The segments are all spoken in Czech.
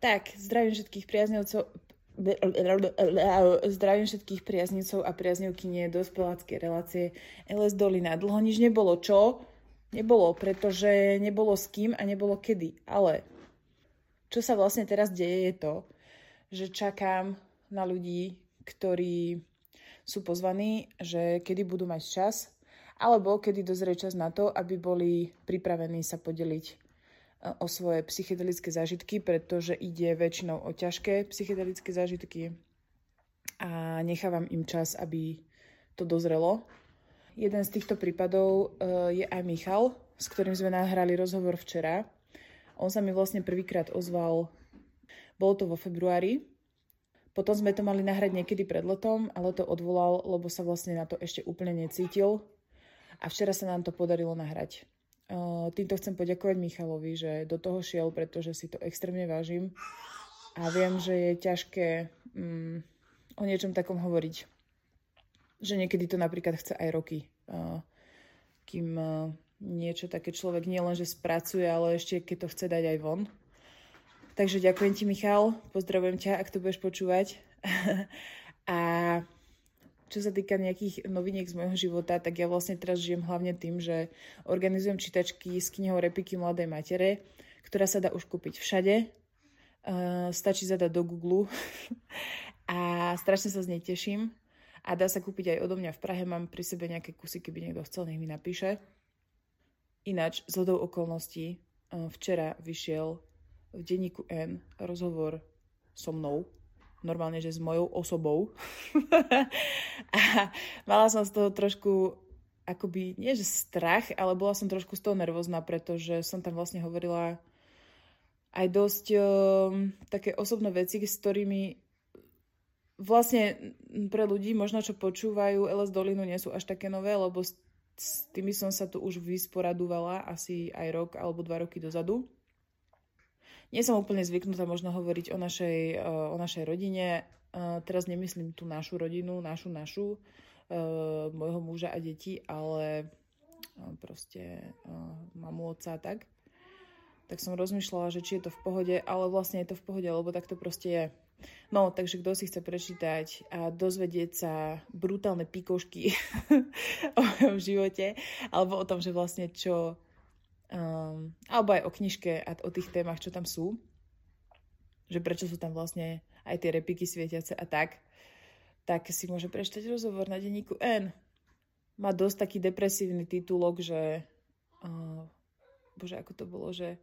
Tak, zdravím všetkých priaznivcov zdravím všetkých priaznivcov a priaznivkynie dospeláckej relácie LS Dolina. Dlho nič nebolo, čo? Nebolo, pretože nebolo s kým a nebolo kedy. Ale čo sa vlastne teraz deje je to, že čakám na ľudí, ktorí sú pozvaní, že kedy budú mať čas, alebo kedy dozrie čas na to, aby boli pripravení sa podeliť o svoje psychedelické zážitky, pretože ide väčšinou o ťažké psychedelické zážitky a nechávam im čas, aby to dozrelo. Jeden z týchto prípadov e, je aj Michal, s ktorým sme nahrali rozhovor včera. On sa mi vlastne prvýkrát ozval, bolo to vo februári, potom sme to mali nahrať niekedy pred letom, ale to odvolal, lebo sa vlastne na to ešte úplne necítil. A včera sa nám to podarilo nahrať. Týmto chcem poďakovať Michalovi, že do toho šiel, pretože si to extrémne vážim a viem, že je ťažké um, o niečom takom hovoriť. Že niekedy to napríklad chce aj roky, uh, kým uh, niečo také človek nielenže spracuje, ale ešte keď to chce dať aj von. Takže ďakujem ti, Michal, pozdravujem ťa, ak to budeš počúvať. a čo sa týka nejakých noviniek z môjho života, tak ja vlastne teraz žijem hlavne tým, že organizujem čítačky s knihou Repiky mladej matere, ktorá sa dá už kúpiť všade. Uh, stačí zadať do Google a strašne sa z nej teším. A dá sa kúpiť aj odo mňa v Prahe, mám pri sebe nejaké kusy, keby niekto chcel, nech mi napíše. Ináč, z hodou okolností, uh, včera vyšiel v denníku N rozhovor so mnou, normálne, že s mojou osobou. a mala som z toho trošku akoby, nie že strach, ale bola som trošku z toho nervózna, pretože som tam vlastne hovorila aj dosť um, také osobné veci, s ktorými vlastne pre ľudí, možno čo počúvajú LS Dolinu, nie sú až také nové, lebo s, s tými som sa tu už vysporadovala asi aj rok alebo dva roky dozadu nie som úplne zvyknutá možno hovoriť o našej, e, o našej rodine. E, teraz nemyslím tú našu rodinu, našu, našu, e, môjho muža a detí, ale proste mamu, otca a tak. Tak som rozmýšľala, že či je to v pohode, ale vlastne je to v pohode, lebo tak to proste je. No, takže kto si chce prečítať a dozvedieť sa brutálne pikošky o mojom živote, alebo o tom, že vlastne čo, um, alebo aj o knižke a o tých témach, čo tam sú, že prečo sú tam vlastne aj tie repiky svietiace a tak, tak si môže prečítať rozhovor na denníku N. Má dosť taký depresívny titulok, že uh, bože, ako to bolo, že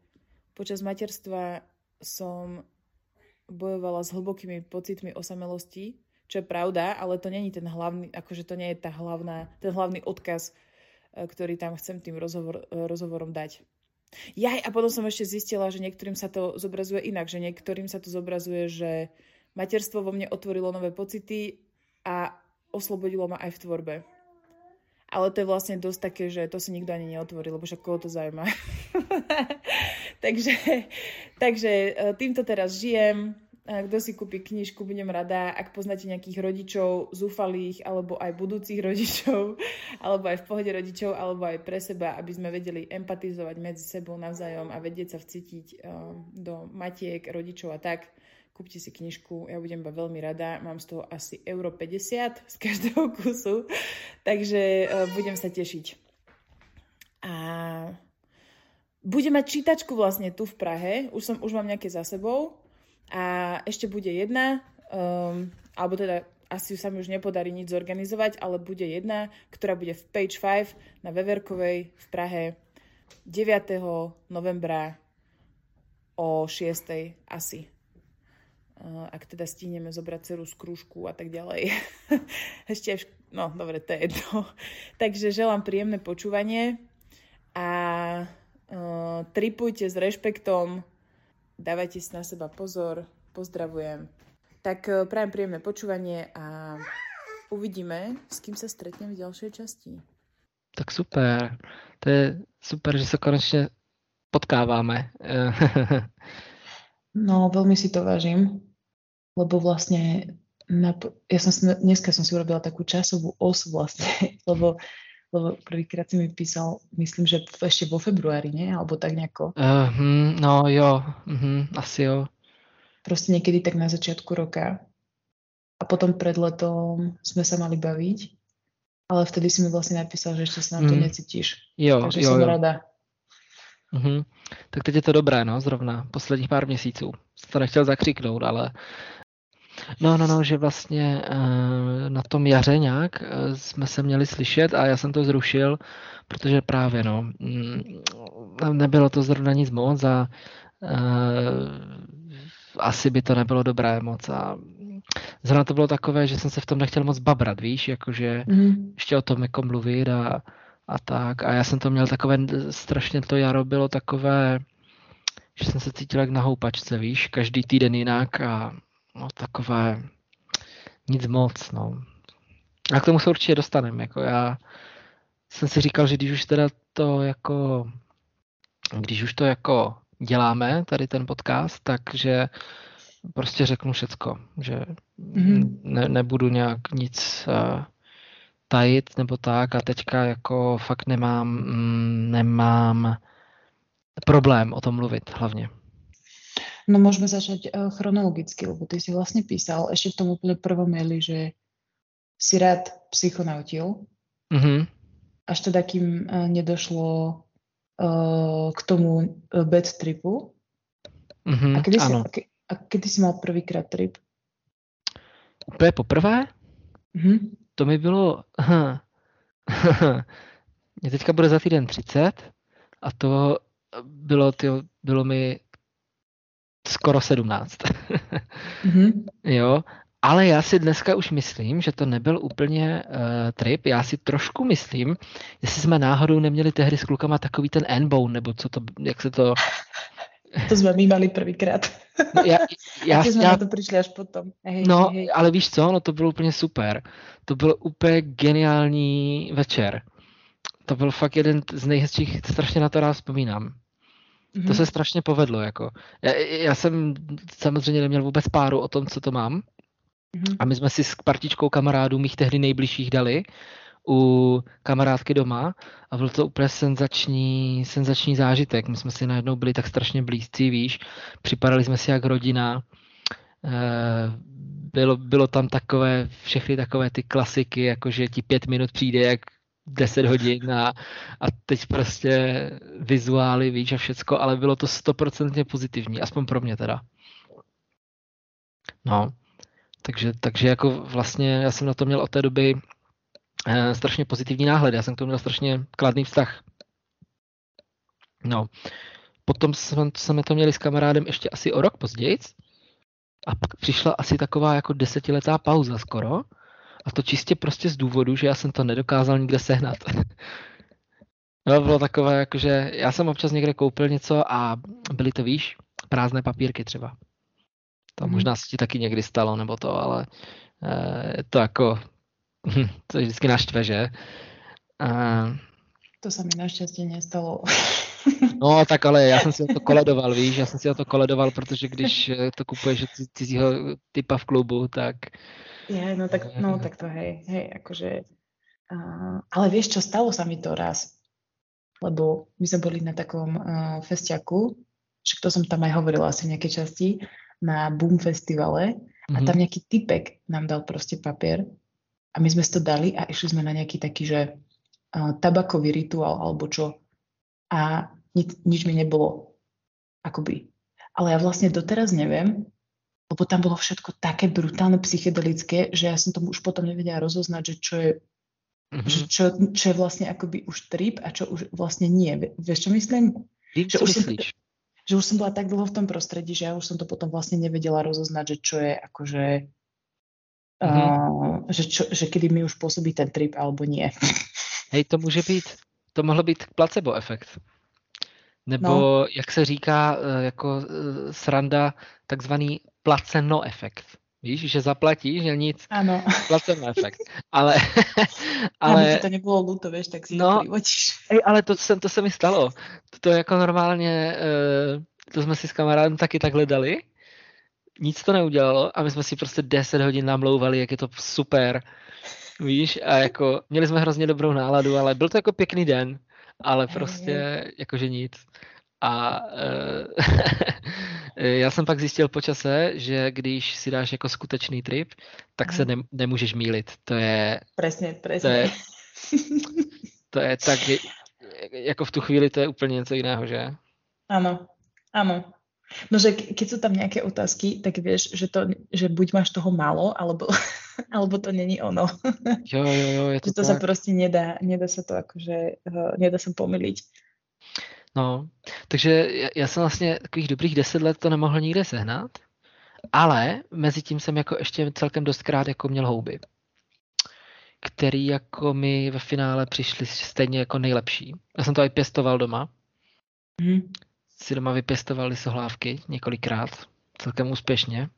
počas materstva som bojovala s hlbokými pocitmi osamelosti, čo je pravda, ale to není ten hlavný, akože to nie je tá hlavná, ten hlavný odkaz E, ktorý tam chcem tým rozhovor, e, rozhovorom dať. Jaj, a potom som ešte zistila, že niektorým sa to zobrazuje inak, že niektorým sa to zobrazuje, že materstvo vo mne otvorilo nové pocity a oslobodilo ma aj v tvorbe. Ale to je vlastne dosť také, že to si nikto ani neotvorí, lebo však koho to zaujíma. takže, takže e, týmto teraz žijem, kto si kúpi knižku, budem rada. Ak poznáte nejakých rodičov, zúfalých, alebo aj budúcich rodičov, alebo aj v pohode rodičov, alebo aj pre seba, aby sme vedeli empatizovať medzi sebou navzájom a vedieť sa vcítiť uh, do matiek, rodičov a tak, kúpte si knižku, ja budem iba veľmi rada, mám z toho asi euro 50 z každého kusu, takže uh, budem sa tešiť. A budem mať čítačku vlastne tu v Prahe, už, som, už mám nejaké za sebou, a ešte bude jedna, um, alebo teda asi sa mi už nepodarí nič zorganizovať, ale bude jedna, ktorá bude v Page 5 na Veverkovej v Prahe 9. novembra o 6. asi. Uh, ak teda stihneme zobrať ceru z krúžku a tak ďalej. Ešte, vš- no dobre, to je jedno. Takže želám príjemné počúvanie a uh, tripujte s rešpektom dávajte si na seba pozor, pozdravujem. Tak eh, prajem príjemné počúvanie a uvidíme, s kým sa stretnem v ďalšej časti. Tak super. To je super, že sa konečne potkáváme. no, veľmi si to vážim, lebo vlastne na, ja som dneska som si urobila takú časovú os vlastne, lebo, lebo prvýkrát si mi písal, myslím, že ešte vo februári, nie? Alebo tak nejako. Uh, hm, no jo, uh, asi jo. Proste niekedy tak na začiatku roka. A potom pred letom sme sa mali baviť, ale vtedy si mi vlastne napísal, že ešte sa na to mm. necítíš. Jo, Takže jo, som jo. rada. Mm-hmm. Tak teď je to dobré, no, zrovna, posledních pár měsíců. To nechtěl zakřiknout, ale No, no, no, že vlastně uh, na tom jaře nějak uh, jsme se měli slyšet a já jsem to zrušil, protože právě, no, mm, nebylo to zrovna nic moc a uh, asi by to nebylo dobré moc a zrovna to bylo takové, že jsem se v tom nechtěl moc babrat, víš, jakože mm. ještě o tom jako mluvit a, a tak a já jsem to měl takové, strašně to jaro bylo takové, že jsem se cítil jak na houpačce, víš, každý týden jinak a no takové nic moc, no. A k tomu se určitě dostaneme, jako já jsem si říkal, že když už teda to jako, když už to jako děláme, tady ten podcast, takže prostě řeknu všecko, že mm-hmm. ne, nebudu nějak nic uh, tajit nebo tak a teďka jako fakt nemám, mm, nemám problém o tom mluvit hlavně. No môžeme začať uh, chronologicky, lebo ty si vlastne písal ešte v tom úplne prvom maili, že si rád psychonautil. Mm-hmm. Až teda kým uh, nedošlo uh, k tomu bad tripu. Mm-hmm, a, kedy si, ano. a, ke, a kedy si mal prvýkrát trip? Úplně poprvé? Mm-hmm. To mi bylo... Mě teďka bude za týden 30 a to bylo, tyjo, bylo mi skoro 17. mm-hmm. Jo, ale já si dneska už myslím, že to nebyl úplně uh, trip. Já si trošku myslím, jestli jsme náhodou neměli tehdy s klukama takový ten N-bone, nebo co to, jak se to... To jsme my mali prvýkrát. No, já, já, a jsme já, na to přišli až potom. Hej, no, hej. ale víš co, no to bylo úplně super. To byl úplně geniální večer. To byl fakt jeden z nejhezčích, strašně na to rád vzpomínám. Mm-hmm. To se strašně povedlo. Jako. Já, já jsem samozřejmě neměl vůbec páru o tom, co to mám. Mm-hmm. A my jsme si s partičkou kamarádů mých tehdy nejbližších dali u kamarádky doma a byl to úplně senzační, senzační zážitek. My jsme si najednou byli tak strašně blízcí, víš. Připadali jsme si jak rodina. Bylo, bylo tam takové, všechny takové ty klasiky, jako že ti pět minut přijde jak 10 hodin a, a teď prostě vizuály, víš, a všecko, ale bylo to stoprocentně pozitivní, aspoň pro mě teda. No, takže, takže jako vlastně já jsem na to měl od té doby eh, strašně pozitivní náhled, já jsem k tomu měl strašně kladný vztah. No, potom jsme, jsme to měli s kamarádem ještě asi o rok později a pak přišla asi taková jako desetiletá pauza skoro, a to čistě prostě z důvodu, že já jsem to nedokázal nikde sehnat. no, bylo takové, jakože já jsem občas někde koupil něco a byly to, víš, prázdné papírky třeba. To hmm. možná se ti taky někdy stalo, nebo to, ale e, to jako, to je vždycky naštve, že? E, to se mi naštěstí nestalo. no tak ale já jsem si o to koledoval, víš, já jsem si o to koledoval, protože když to kupuješ od cizího typa v klubu, tak je, no tak, no tak to hej, hej, akože... Uh, ale vieš čo, stalo sa mi to raz, lebo my sme boli na takom uh, festiaku, však to som tam aj hovorila asi v nejakej časti, na Boom festivale mm-hmm. a tam nejaký typek nám dal proste papier a my sme si to dali a išli sme na nejaký taký, že uh, tabakový rituál alebo čo a nič, nič mi nebolo akoby. Ale ja vlastne doteraz neviem, lebo tam bolo všetko také brutálne psychedelické, že ja som tomu už potom nevedela rozoznať, že čo je mm-hmm. že čo, čo je vlastne akoby už trip a čo už vlastne nie. Vieš, čo myslím? Vím, že, čo už myslíš. Som, že už som bola tak dlho v tom prostredí, že ja už som to potom vlastne nevedela rozoznať, že čo je akože mm-hmm. uh, že, čo, že kedy mi už pôsobí ten trip alebo nie. Hej, to může být, to mohlo být placebo efekt. Nebo, no. jak se říká, jako sranda, takzvaný placeno efekt. Víš, že zaplatíš, že nic. Ano. Placem efekt. Ale, ale... Aby to nebylo luto, víš, tak si no, ej, ale to, se, to se mi stalo. To, to jako normálně, uh, to jsme si s kamarádem taky takhle dali. Nic to neudělalo a my jsme si prostě 10 hodin namlouvali, jak je to super. Víš, a jako měli jsme hrozně dobrou náladu, ale byl to jako pěkný den, ale prostě jakože nic. A e, já jsem pak zjistil po čase, že když si dáš jako skutečný trip, tak se ne, nemůžeš mílit. To je... Presně, presně. To je, to je tak, jako v tu chvíli to je úplně něco jiného, že? Ano, ano. No, že keď sú tam nejaké otázky, tak vieš, že, to, že buď máš toho málo, alebo, alebo to není ono. Jo, jo, jo, je to že to tak. sa proste nedá, nedá sa to akože, nedá sa pomyliť. No, takže já jsem vlastně takových dobrých deset let to nemohl nikde sehnat, ale mezi tím jsem jako ještě celkem dostkrát jako měl houby, který jako mi ve finále přišly stejně jako nejlepší. Já jsem to i pěstoval doma. Mm. Si doma vypěstoval lisohlávky několikrát, celkem úspěšně.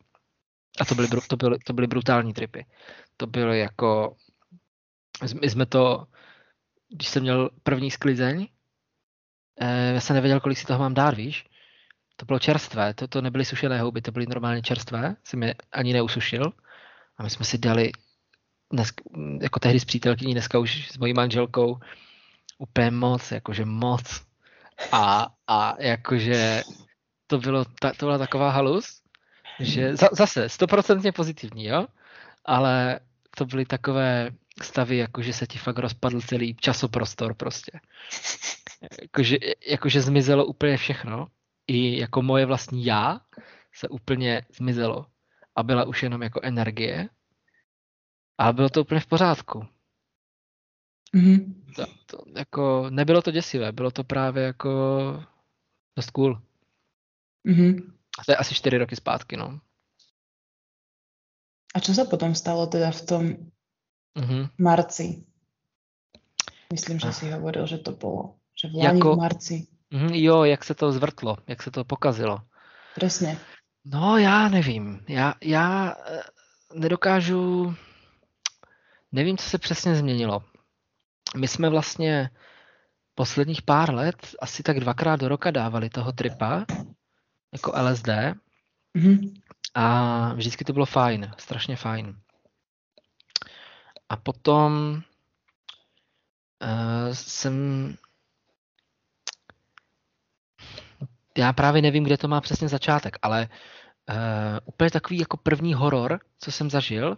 A to byly, to byly, to byly brutální tripy. To bylo jako... My jsme to, když jsem měl první sklizeň, Eh, já jsem nevěděl, kolik si toho mám dát, víš. To bylo čerstvé, to, to nebyly sušené houby, to byly normálně čerstvé, jsem je ani neusušil. A my jsme si dali, dnes, jako tehdy s přítelkyní, dneska už s mojí manželkou, úplně moc, jakože moc. A, a jakože to, bylo, ta, to byla taková halus, že za, zase stoprocentně pozitivní, jo? Ale to byly takové stavy, jakože se ti fakt rozpadl celý časoprostor prostě jakože, jakože zmizelo úplně všechno. I jako moje vlastní já se úplně zmizelo. A byla už jenom jako energie. A bylo to úplně v pořádku. Mm-hmm. To, to, jako, nebylo to děsivé, bylo to právě jako dost cool. Mm-hmm. To je asi čtyři roky zpátky, no. A co se potom stalo teda v tom mm-hmm. marci? Myslím, že si hovoril, že to bylo. Že v lani jako, v marci. Mm, jo, jak se to zvrtlo, jak se to pokazilo. Přesně. No, já nevím. Já, já eh, nedokážu, nevím, co se přesně změnilo. My jsme vlastně posledních pár let asi tak dvakrát do roka dávali toho tripa, jako LSD. Mm-hmm. A vždycky to bylo fajn, strašně fajn. A potom uh, jsem já právě nevím, kde to má přesně začátek, ale uh, úplně takový jako první horor, co jsem zažil,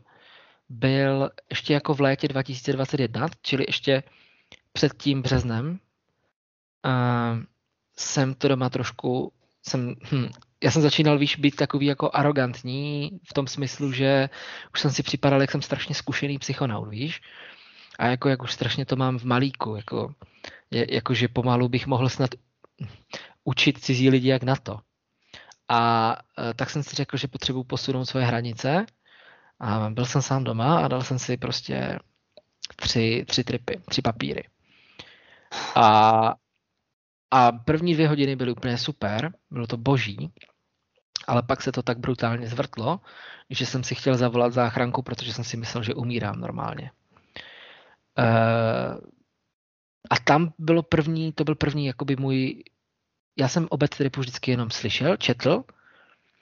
byl ještě jako v létě 2021, čili ještě před tím březnem. Uh, jsem to doma trošku, jsem, hm, já jsem začínal, víš, být takový jako arrogantní v tom smyslu, že už jsem si připadal, jak jsem strašně zkušený psychonaut, víš? A jako, jak už strašně to mám v malíku, jako, je, jako že pomalu bych mohl snad učit cizí lidi, jak na to. A e, tak jsem si řekl, že potřebuji posunout svoje hranice a byl jsem sám doma a dal jsem si prostě tři, tři tripy, tři papíry. A, a první dvě hodiny byly úplně super, bylo to boží, ale pak se to tak brutálně zvrtlo, že jsem si chtěl zavolat záchranku, protože jsem si myslel, že umírám normálně. Uh, a tam bylo první, to byl první jakoby můj já jsem obec tripu vždycky jenom slyšel, četl,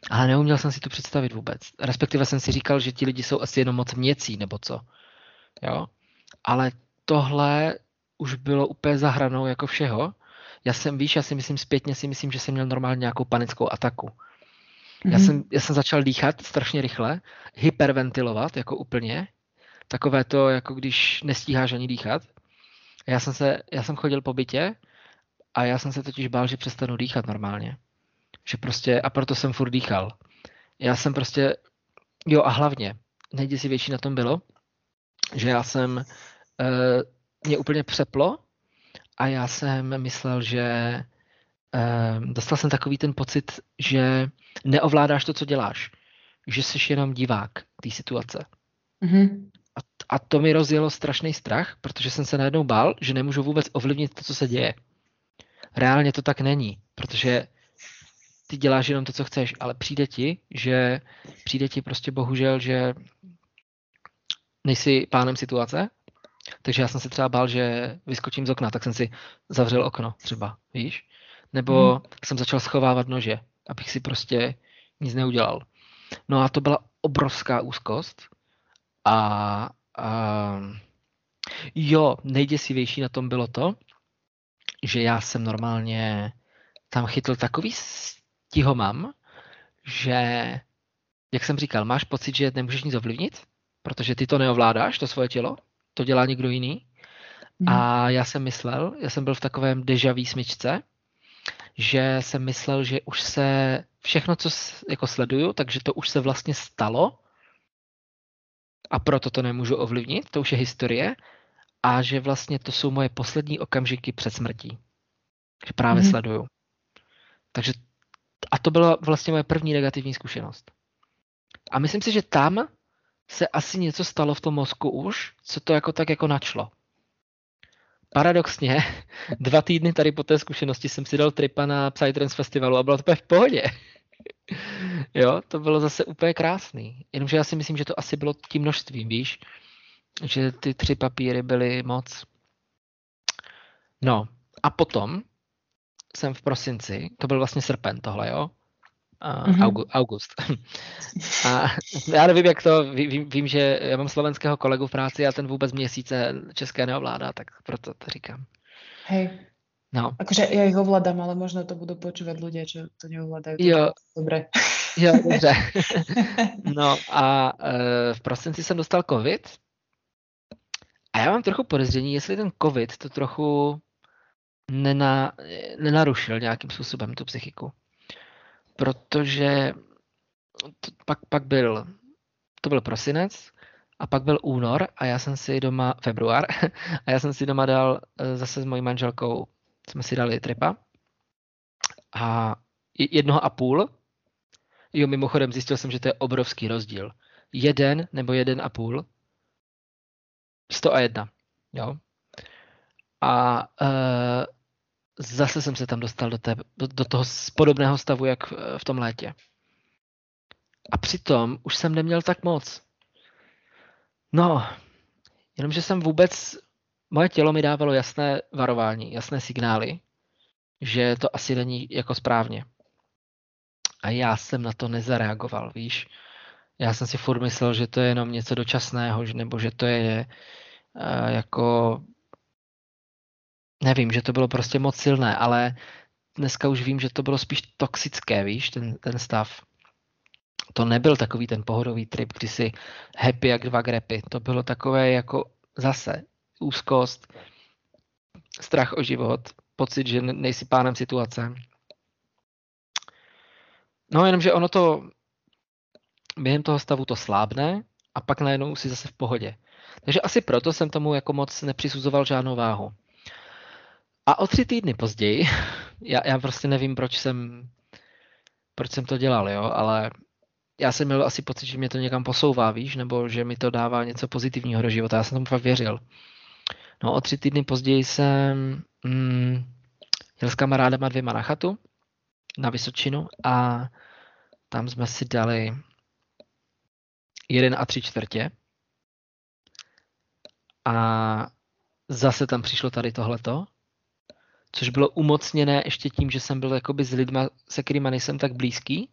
ale neuměl jsem si to představit vůbec. Respektive jsem si říkal, že ti lidi jsou asi jenom moc měcí, nebo co. Jo? Ale tohle už bylo úplně za hranou jako všeho. Já jsem, víš, já si myslím zpětně si myslím, že jsem měl normálně nějakou panickou ataku. Mm-hmm. Já, mhm. jsem, já jsem začal dýchat strašně rychle, hyperventilovat jako úplně. Takové to, jako když nestíháš ani dýchat. Já jsem, se, já jsem chodil po bytě a já jsem se totiž bál, že přestanu dýchat normálně. Že prostě, a proto jsem furt dýchal. Já jsem prostě, jo a hlavně, nejděsivější na tom bylo, že já jsem, uh, mě úplně přeplo a já jsem myslel, že uh, dostal jsem takový ten pocit, že neovládáš to, co děláš. Že jsi jenom divák té situace. Mm-hmm. A, a to mi rozjelo strašný strach, protože jsem se najednou bál, že nemůžu vůbec ovlivnit to, co se děje reálně to tak není, protože ty děláš jenom to, co chceš, ale přijde ti, že přijde ti prostě bohužel, že nejsi pánem situace, takže já jsem se třeba bál, že vyskočím z okna, tak jsem si zavřel okno třeba, víš? Nebo hmm. jsem začal schovávat nože, abych si prostě nic neudělal. No a to byla obrovská úzkost. A, a jo, nejděsivější na tom bylo to, že já jsem normálně tam chytl takový stihomam, že, jak jsem říkal, máš pocit, že nemůžeš nic ovlivnit, protože ty to neovládáš, to svoje tělo, to dělá někdo jiný. Mm. A já jsem myslel, já jsem byl v takovém deja smyčce, že jsem myslel, že už se všechno, co jako sleduju, takže to už se vlastně stalo a proto to nemůžu ovlivnit, to už je historie a že vlastně to jsou moje poslední okamžiky před smrtí. Že právě mm. sleduju. Takže a to byla vlastně moje první negativní zkušenost. A myslím si, že tam se asi něco stalo v tom mozku už, co to jako tak jako načlo. Paradoxně, dva týdny tady po té zkušenosti jsem si dal tripa na Psytrance festivalu a bylo to v pohodě. jo, to bylo zase úplně krásný. Jenomže já si myslím, že to asi bylo tím množstvím, víš? Že ty tři papíry byly moc. No, a potom jsem v prosinci, to byl vlastně srpen tohle, jo? Uh, mm-hmm. August. a já nevím, jak to, vím, vím, že já mám slovenského kolegu v práci a ten vůbec měsíce české neovládá, tak proto to říkám. Hej. No. Akože ja ich ovládam, ale možno to budú počúvať ľudia, čo to neovládajú. Jo. Dobre. Jo, dobře. no a uh, v prosinci jsem dostal covid a já mám trochu podezření, jestli ten covid to trochu nena, nenarušil nějakým způsobem tu psychiku. Protože to, pak, pak byl, to byl prosinec a pak byl únor a já jsem si doma, február, a já jsem si doma dal eh, zase s mojí manželkou, jsme si dali tripa a jednoho a půl. Jo, mimochodem zjistil jsem, že to je obrovský rozdíl. Jeden nebo jeden a půl. 101. Jo. A uh, zase jsem se tam dostal do, té, do, do toho podobného stavu, jak v, v tom létě. A přitom už jsem neměl tak moc. No, jenomže jsem vůbec, moje tělo mi dávalo jasné varování, jasné signály, že to asi není jako správně. A já jsem na to nezareagoval, víš. Já jsem si furt myslel, že to je jenom něco dočasného, nebo že to je uh, jako nevím, že to bylo prostě moc silné, ale dneska už vím, že to bylo spíš toxické, víš, ten, ten stav. To nebyl takový ten pohodový trip, kdy si happy jak dva grepy. To bylo takové jako zase úzkost, strach o život, pocit, že nejsi pánem situace. No jenom, že ono to během toho stavu to slábne a pak najednou si zase v pohodě. Takže asi proto jsem tomu jako moc nepřisuzoval žádnou váhu. A o tři týdny později, já, já prostě nevím, proč jsem, proč jsem to dělal, jo, ale já jsem měl asi pocit, že mě to někam posouvá, víš, nebo že mi to dává něco pozitivního do života. Já jsem tomu fakt věřil. No o tři týdny později jsem mm, jel s kamarádem a dvěma na chatu na Vysočinu a tam jsme si dali jeden a tři čtvrtě. A zase tam přišlo tady tohleto což bylo umocněné ještě tím, že jsem byl jakoby s lidma, se kterými nejsem tak blízký.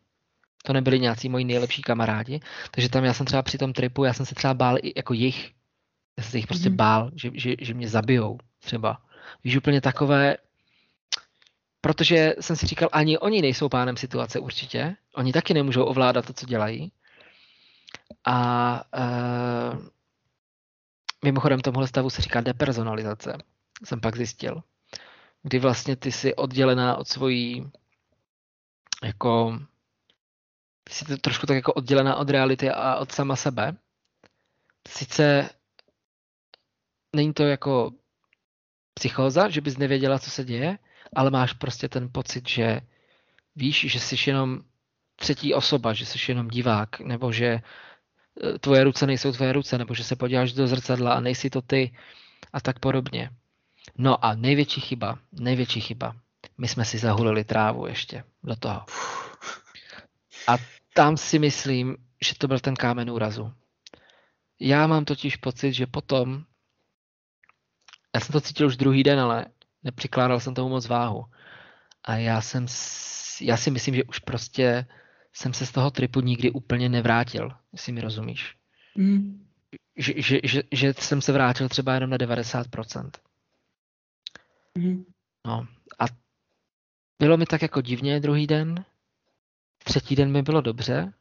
To nebyli nějací moji nejlepší kamarádi. Takže tam já jsem třeba při tom tripu, já jsem se třeba bál i jako jich. Já jsem se jich prostě mm. bál, že, že, že mě zabijou třeba. Víš, úplně takové, protože jsem si říkal, ani oni nejsou pánem situace určitě. Oni taky nemůžou ovládat to, co dělají. A uh, mimochodem tomuhle stavu se říká depersonalizace. Jsem pak zjistil kdy vlastně ty jsi oddělená od svojí jako ty jsi trošku tak jako oddělená od reality a od sama sebe. Sice není to jako psychóza, že bys nevěděla, co se děje, ale máš prostě ten pocit, že víš, že jsi jenom třetí osoba, že jsi jenom divák, nebo že e, tvoje ruce nejsou tvoje ruce, nebo že se podíváš do zrcadla a nejsi to ty a tak podobně. No a největší chyba, největší chyba. My jsme si zahulili trávu ještě do toho. A tam si myslím, že to byl ten kámen úrazu. Já mám totiž pocit, že potom, já jsem to cítil už druhý den, ale nepřikládal jsem tomu moc váhu. A já jsem, já si myslím, že už prostě jsem se z toho tripu nikdy úplně nevrátil, jestli mi rozumíš. Mm. Že, že, že, že jsem se vrátil třeba jenom na 90%. Mm. No a bylo mi tak jako divně druhý den, třetí den mi bylo dobře,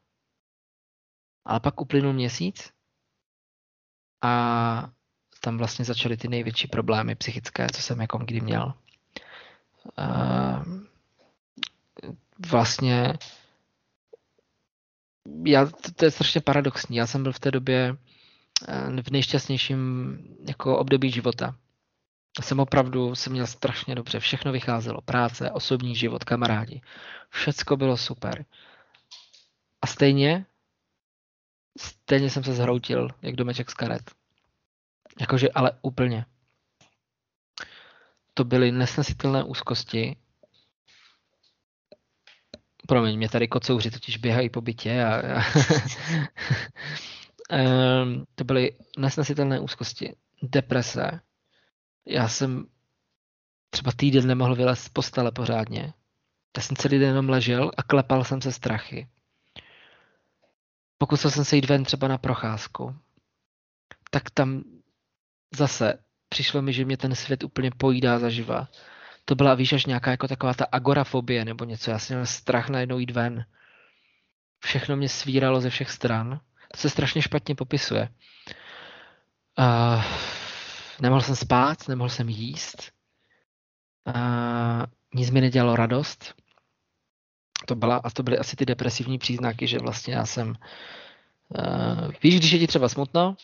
ale pak uplynul měsíc a tam vlastně začaly ty největší problémy psychické, co jsem jako kdy měl. Vlastně já, to je strašně paradoxní. Já jsem byl v té době v nejšťastnějším jako období života. Jsem opravdu, jsem měl strašně dobře, všechno vycházelo, práce, osobní život, kamarádi. Všecko bylo super. A stejně, stejně jsem se zhroutil, jak domeček z karet. Jakože, ale úplně. To byly nesnesitelné úzkosti. Promiň, mě tady kocouři totiž běhají po bytě a, a um, to byly nesnesitelné úzkosti, deprese. Já jsem třeba týden nemohl vylézt z postele pořádně. Já jsem celý den jenom ležel a klepal jsem se strachy. Pokusil jsem se jít ven třeba na procházku. Tak tam zase přišlo mi, že mě ten svět úplně pojídá zaživa. To byla, víš, až nějaká jako taková ta agorafobie nebo něco. Já jsem měl strach najednou jít ven. Všechno mě svíralo ze všech stran. To se strašně špatně popisuje. Uh, nemohl jsem spát, nemohl jsem jíst. Uh, nic mi nedělalo radost. To byla, a to byly asi ty depresivní příznaky, že vlastně já jsem Uh, víš, když je ti třeba smutno,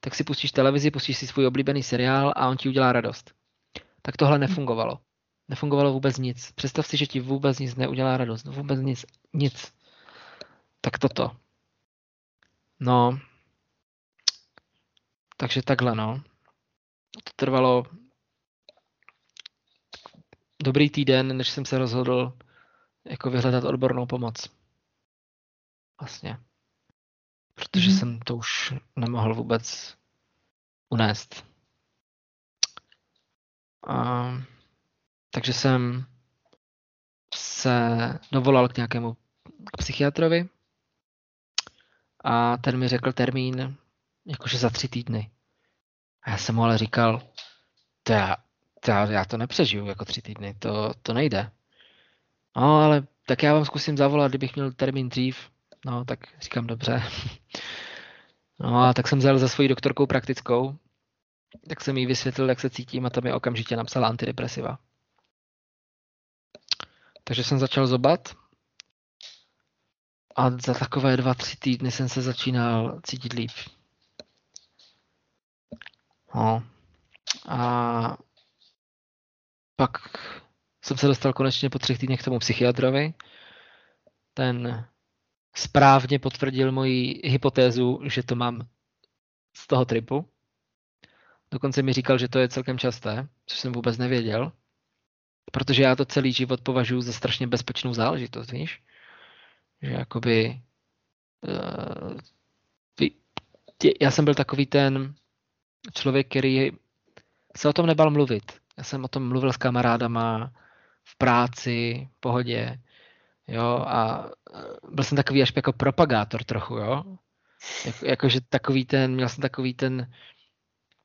tak si pustíš televizi, pustíš si svůj oblíbený seriál a on ti udělá radost. Tak tohle nefungovalo. Nefungovalo vůbec nic. Představ si, že ti vůbec nic neudělá radost. Vůbec nic. Nic. Tak toto. No. Takže takhle, no. To trvalo dobrý týden, než jsem se rozhodl jako vyhledat odbornou pomoc. Vlastně protože mm. jsem to už nemohl vůbec unést. A, takže jsem se dovolal k nějakému k psychiatrovi a ten mi řekl termín jakože za tři týdny. A já jsem mu ale říkal, to já, to já, já to nepřežiju jako tři týdny, to, to nejde. No, ale tak já vám zkusím zavolat, kdybych měl termín dřív. No, tak říkám dobře. No a tak jsem vzal za svojí doktorkou praktickou, tak jsem jí vysvětlil, jak se cítím a tam mi okamžitě napsala antidepresiva. Takže jsem začal zobat a za takové dva, tři týdny jsem se začínal cítit líp. No. A pak jsem se dostal konečně po třech týdnech k tomu psychiatrovi. Ten správně potvrdil moji hypotézu, že to mám z toho tripu. Dokonce mi říkal, že to je celkem časté, což jsem vůbec nevěděl. Protože já to celý život považuji za strašně bezpečnou záležitost, víš? Že jakoby... Uh, já jsem byl takový ten člověk, který se o tom nebal mluvit. Já jsem o tom mluvil s kamarádama v práci, v pohodě. Jo, a e, byl jsem takový až jako propagátor trochu, jo. Jako, jakože takový ten, měl jsem takový ten,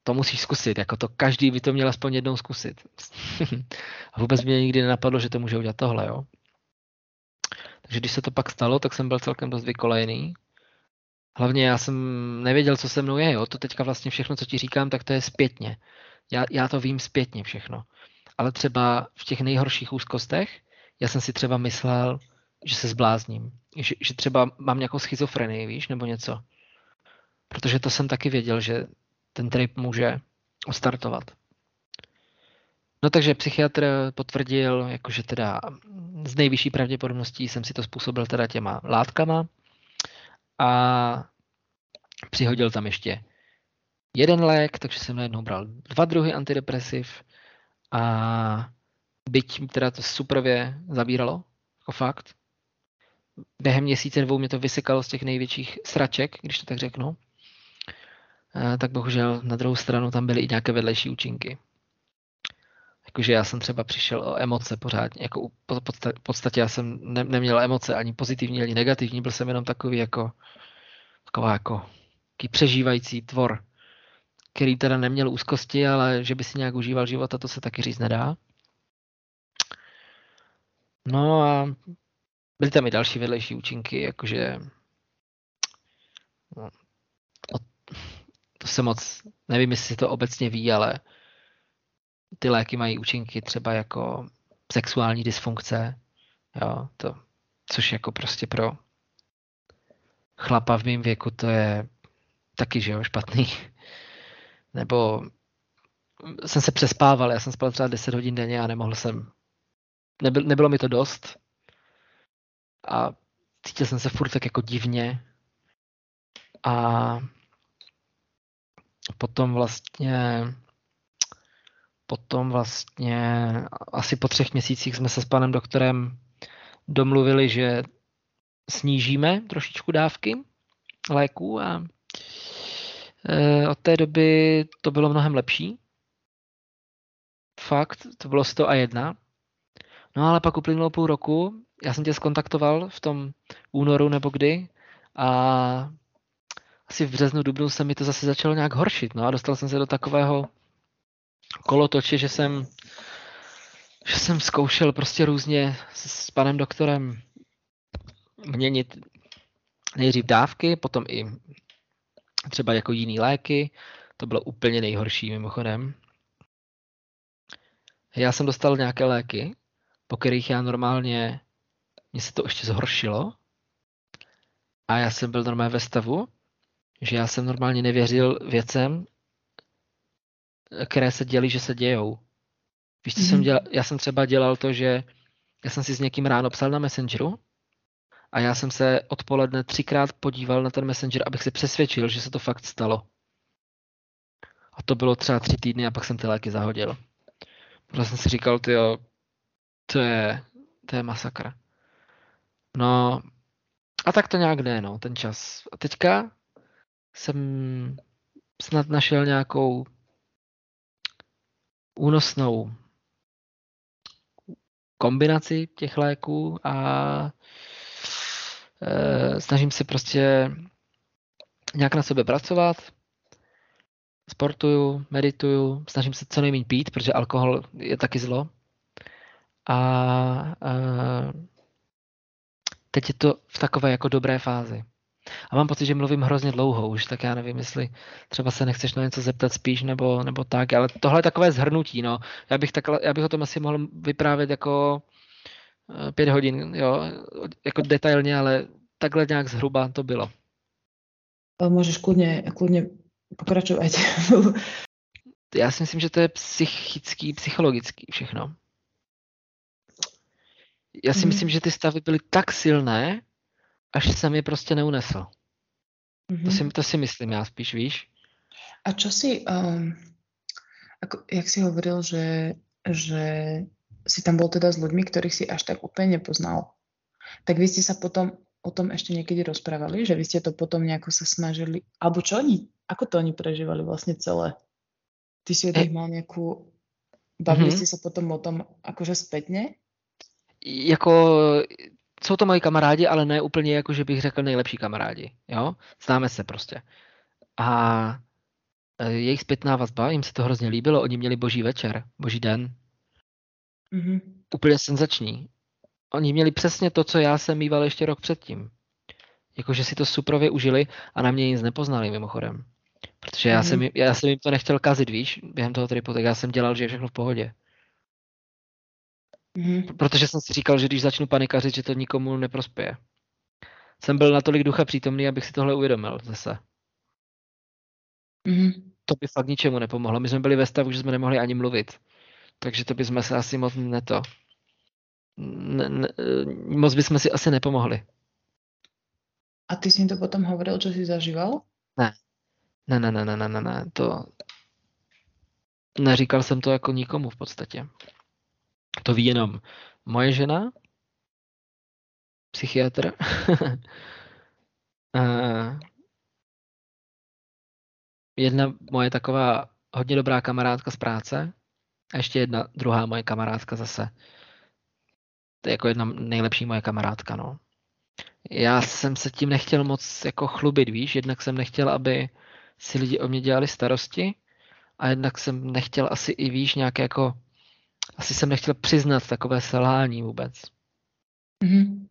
to musíš zkusit, jako to každý by to měl aspoň jednou zkusit. a vůbec mě nikdy nenapadlo, že to může udělat tohle, jo. Takže když se to pak stalo, tak jsem byl celkem dost vykolejný. Hlavně já jsem nevěděl, co se mnou je, jo. To teďka vlastně všechno, co ti říkám, tak to je zpětně. Já, já to vím zpětně všechno. Ale třeba v těch nejhorších úzkostech, já jsem si třeba myslel, že se zblázním. Že, že třeba mám nějakou schizofrenii, víš, nebo něco. Protože to jsem taky věděl, že ten trip může ostartovat. No takže psychiatr potvrdil, jakože teda z nejvyšší pravděpodobností jsem si to způsobil teda těma látkama a přihodil tam ještě jeden lék, takže jsem najednou bral dva druhy antidepresiv a byť teda to supervě zabíralo, jako fakt, během měsíce dvou mě to vysekalo z těch největších sraček, když to tak řeknu. Tak bohužel na druhou stranu tam byly i nějaké vedlejší účinky. Jakože já jsem třeba přišel o emoce pořádně, jako v podstatě já jsem ne, neměl emoce ani pozitivní, ani negativní, byl jsem jenom takový jako taková jako přežívající tvor, který teda neměl úzkosti, ale že by si nějak užíval života, to se taky říct nedá. No a byly tam i další vedlejší účinky, jakože no, to se moc, nevím, jestli si to obecně ví, ale ty léky mají účinky třeba jako sexuální dysfunkce, jo, to, což jako prostě pro chlapa v mém věku to je taky, že jo, špatný. Nebo jsem se přespával, já jsem spal třeba 10 hodin denně a nemohl jsem, nebyl, nebylo mi to dost a cítil jsem se furt tak jako divně a potom vlastně potom vlastně asi po třech měsících jsme se s panem doktorem domluvili, že snížíme trošičku dávky léků a e, od té doby to bylo mnohem lepší. Fakt, to bylo 100 a 1. No ale pak uplynulo půl roku, já jsem tě skontaktoval v tom únoru nebo kdy a asi v březnu, dubnu se mi to zase začalo nějak horšit. No a dostal jsem se do takového kolotoče, že jsem, že jsem zkoušel prostě různě s panem doktorem měnit nejdřív dávky, potom i třeba jako jiný léky. To bylo úplně nejhorší mimochodem. Já jsem dostal nějaké léky, po kterých já normálně, mně se to ještě zhoršilo. A já jsem byl normálně ve stavu, že já jsem normálně nevěřil věcem, které se děli, že se dějou. Víš, co mm-hmm. jsem mhm. dělal? Já jsem třeba dělal to, že já jsem si s někým ráno psal na Messengeru a já jsem se odpoledne třikrát podíval na ten Messenger, abych si přesvědčil, že se to fakt stalo. A to bylo třeba tři týdny a pak jsem ty léky zahodil. Protože jsem si říkal, tyjo, to je, to je masakra. No, a tak to nějak jde, no, ten čas. A teďka jsem snad našel nějakou únosnou kombinaci těch léků a e, snažím se prostě nějak na sebe pracovat, sportuju, medituju, snažím se co nejméně pít, protože alkohol je taky zlo. A e, teď je to v takové jako dobré fázi. A mám pocit, že mluvím hrozně dlouho už, tak já nevím, jestli třeba se nechceš na něco zeptat spíš nebo, nebo tak, ale tohle je takové zhrnutí, no. Já bych, takhle, já bych o tom asi mohl vyprávět jako eh, pět hodin, jo, jako detailně, ale takhle nějak zhruba to bylo. Můžeš klidně, klidně pokračovat. já si myslím, že to je psychický, psychologický všechno. Já si mm. myslím, že ty stavy byly tak silné, až jsem je prostě neunesl. Mm-hmm. To, si, to si myslím já spíš, víš. A čo si, um, ako, jak si hovoril, že, že si tam bol teda s ľuďmi, ktorých si až tak úplne nepoznal, tak vy ste sa potom o tom ešte niekedy rozprávali, že vy ste to potom nejako sa snažili, alebo čo oni, ako to oni prežívali vlastne celé? Ty si od nich mal nejakú, bavili mm-hmm. ste sa potom o tom akože spätne? Jako jsou to moji kamarádi, ale ne úplně jako, že bych řekl nejlepší kamarádi. Jo? Známe se prostě. A e, jejich zpětná vazba, jim se to hrozně líbilo, oni měli boží večer, boží den. Mm-hmm. Úplně senzační. Oni měli přesně to, co já jsem mýval ještě rok předtím. Jakože si to suprově užili a na mě nic nepoznali mimochodem. Protože já, mm-hmm. jsem, já jsem jim to nechtěl kazit, víš, během toho tripu, tak já jsem dělal, že je všechno v pohodě. Mm-hmm. Protože jsem si říkal, že když začnu panikařit, že to nikomu neprospěje. Jsem byl natolik ducha přítomný, abych si tohle uvědomil zase. Mm-hmm. To by fakt ničemu nepomohlo. My jsme byli ve stavu, že jsme nemohli ani mluvit. Takže to bychom se asi moc neto. Ne, ne, moc bychom si asi nepomohli. A ty jsi jim to potom hovoril, co jsi zažíval? Ne. Ne, ne, ne, ne, ne, ne, ne. To... Neříkal jsem to jako nikomu v podstatě. To ví jenom moje žena, psychiatr. jedna moje taková hodně dobrá kamarádka z práce a ještě jedna druhá moje kamarádka zase. To je jako jedna nejlepší moje kamarádka, no. Já jsem se tím nechtěl moc jako chlubit, víš, jednak jsem nechtěl, aby si lidi o mě dělali starosti a jednak jsem nechtěl asi i, víš, nějaké jako, asi jsem nechtěl přiznat takové selhání vůbec. Mm-hmm.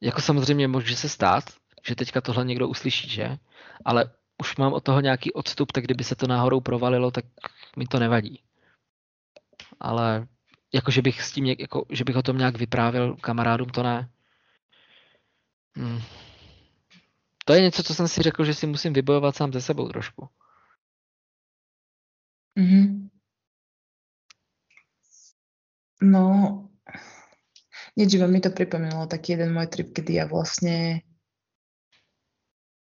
Jako samozřejmě může se stát, že teďka tohle někdo uslyší, že? Ale už mám od toho nějaký odstup, tak kdyby se to náhodou provalilo, tak mi to nevadí. Ale jako, že bych s tím, jako, že bych o tom nějak vyprávěl kamarádům, to ne. Hmm. To je něco, co jsem si řekl, že si musím vybojovat sám ze sebou trošku. Mm-hmm. No, nič, mi to pripomenulo taký jeden môj trip, kedy ja vlastne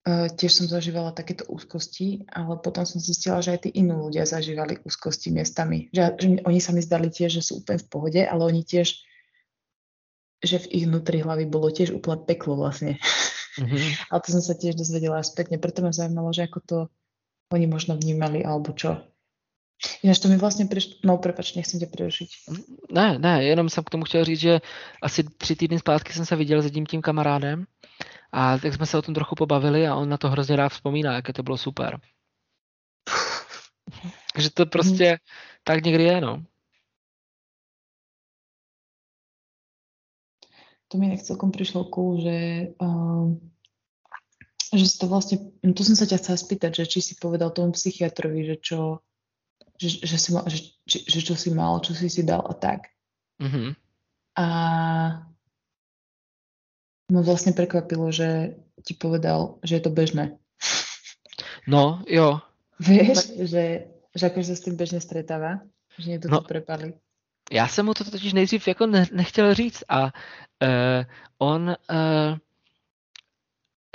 Uh, tiež som zažívala takéto úzkosti, ale potom som zistila, že aj tí iní ľudia zažívali úzkosti miestami. Že, že oni sa mi zdali tiež, že sú úplne v pohode, ale oni tiež, že v ich vnútri hlavy bolo tiež úplne peklo vlastne. Mm-hmm. ale to som sa tiež dozvedela spätne, preto ma zaujímalo, že ako to oni možno vnímali, alebo čo. Ináč to mi vlastně přišlo, no prepač, nechcem tě prerušit. Ne, ne, jenom jsem k tomu chtěl říct, že asi tři týdny zpátky jsem se viděl s jedním tím kamarádem a tak jsme se o tom trochu pobavili a on na to hrozně rád vzpomíná, jaké to bylo super. Takže to prostě tak někdy je, no. To mi nechce celkom prišlo cool, že, uh, že si to vlastne, no to som sa ťa chcela spýtať, že či si povedal tomu psychiatrovi, že čo, že, že, si mal, že, že, že čo si mal, čo si si dal a tak. Mm-hmm. A No vlastně prekvapilo, že ti povedal, že je to bežné. No, jo. Víš, že, že jakože se s tím běžně stretává? Že někdo no, to prepali? Já jsem mu to totiž nejdřív jako ne, nechtěl říct a uh, on, uh,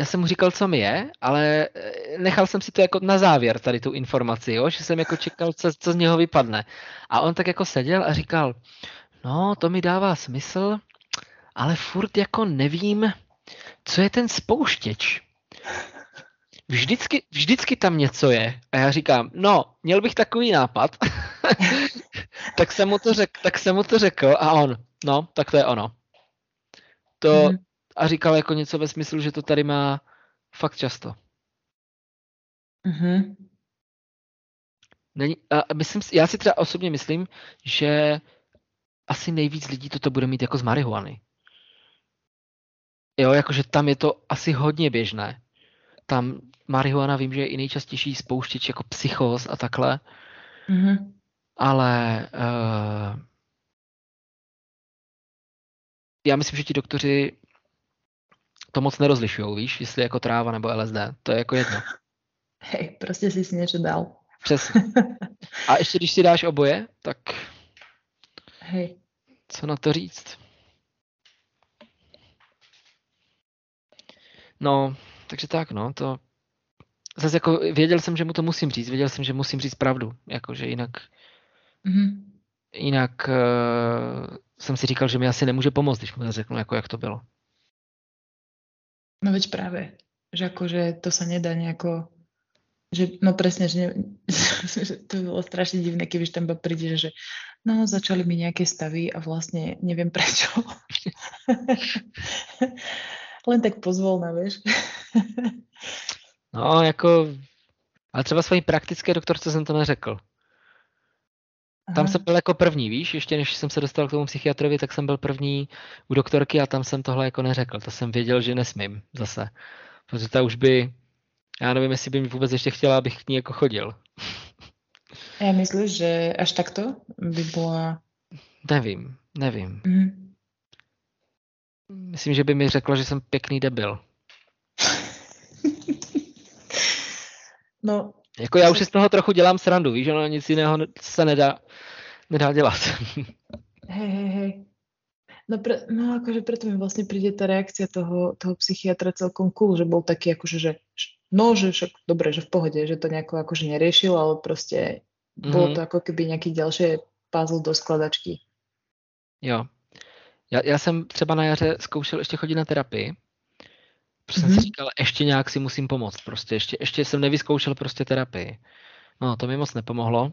já jsem mu říkal, co mi je, ale nechal jsem si to jako na závěr, tady tu informaci, jo? že jsem jako čekal, co, co z něho vypadne. A on tak jako seděl a říkal, no, to mi dává smysl, ale furt jako nevím, co je ten spouštěč. Vždycky, vždycky tam něco je. A já říkám, no, měl bych takový nápad. tak, jsem mu to řek, tak jsem mu to řekl a on, no, tak to je ono. To, mm. A říkal jako něco ve smyslu, že to tady má fakt často. Mm-hmm. Není, a myslím, já si třeba osobně myslím, že asi nejvíc lidí toto bude mít jako z marihuany. Jo, jakože tam je to asi hodně běžné. Tam marihuana vím, že je i nejčastější spouštěč jako psychos a takhle. Mm-hmm. Ale uh, já myslím, že ti doktoři to moc nerozlišují, víš, jestli jako tráva nebo LSD. To je jako jedno. Hej, prostě jsi si něco dal. Přesně. A ještě když si dáš oboje, tak Hej. co na to říct? No, takže tak, no, to zase jako věděl jsem, že mu to musím říct, věděl jsem, že musím říct pravdu, jakože jinak mm-hmm. jinak uh, jsem si říkal, že mi asi nemůže pomoct, když mu řeknu, jako jak to bylo. No veď právě, že jakože to se nedá nějako že, no presne, že, ne, že to bolo strašne divné, keď tam príde, že no začali mi nejaké stavy a vlastne neviem prečo. Len tak pozvolna, víš. no, jako, ale třeba svojí praktické doktorce jsem to neřekl. Aha. Tam jsem byl jako první, víš, ještě než jsem se dostal k tomu psychiatrovi, tak jsem byl první u doktorky a tam jsem tohle jako neřekl. To jsem věděl, že nesmím zase. Protože ta už by, já nevím, jestli by mi vůbec ještě chtěla, abych k ní jako chodil. Já myslím, že až takto by byla... Nevím, nevím. Mm. Myslím, že by mi řekla, že jsem pěkný debil. No. Jako já už si z toho trochu dělám srandu, víš, ono nic jiného se nedá, nedá dělat. Hej, hej, hej. No, pre, no akože preto mi vlastne príde tá reakcia toho, toho psychiatra celkom cool, že bol taký akože, že no, že však dobre, že v pohode, že to nejako akože neriešil, ale proste mm-hmm. bolo to ako keby nejaký ďalšie puzzle do skladačky. Jo, Já, já jsem třeba na jaře zkoušel ještě chodit na terapii, protože mm-hmm. jsem si Mhm. říkal, ještě nějak si musím pomoct, prostě ještě, ještě jsem nevyzkoušel prostě terapii. No, to mi moc nepomohlo,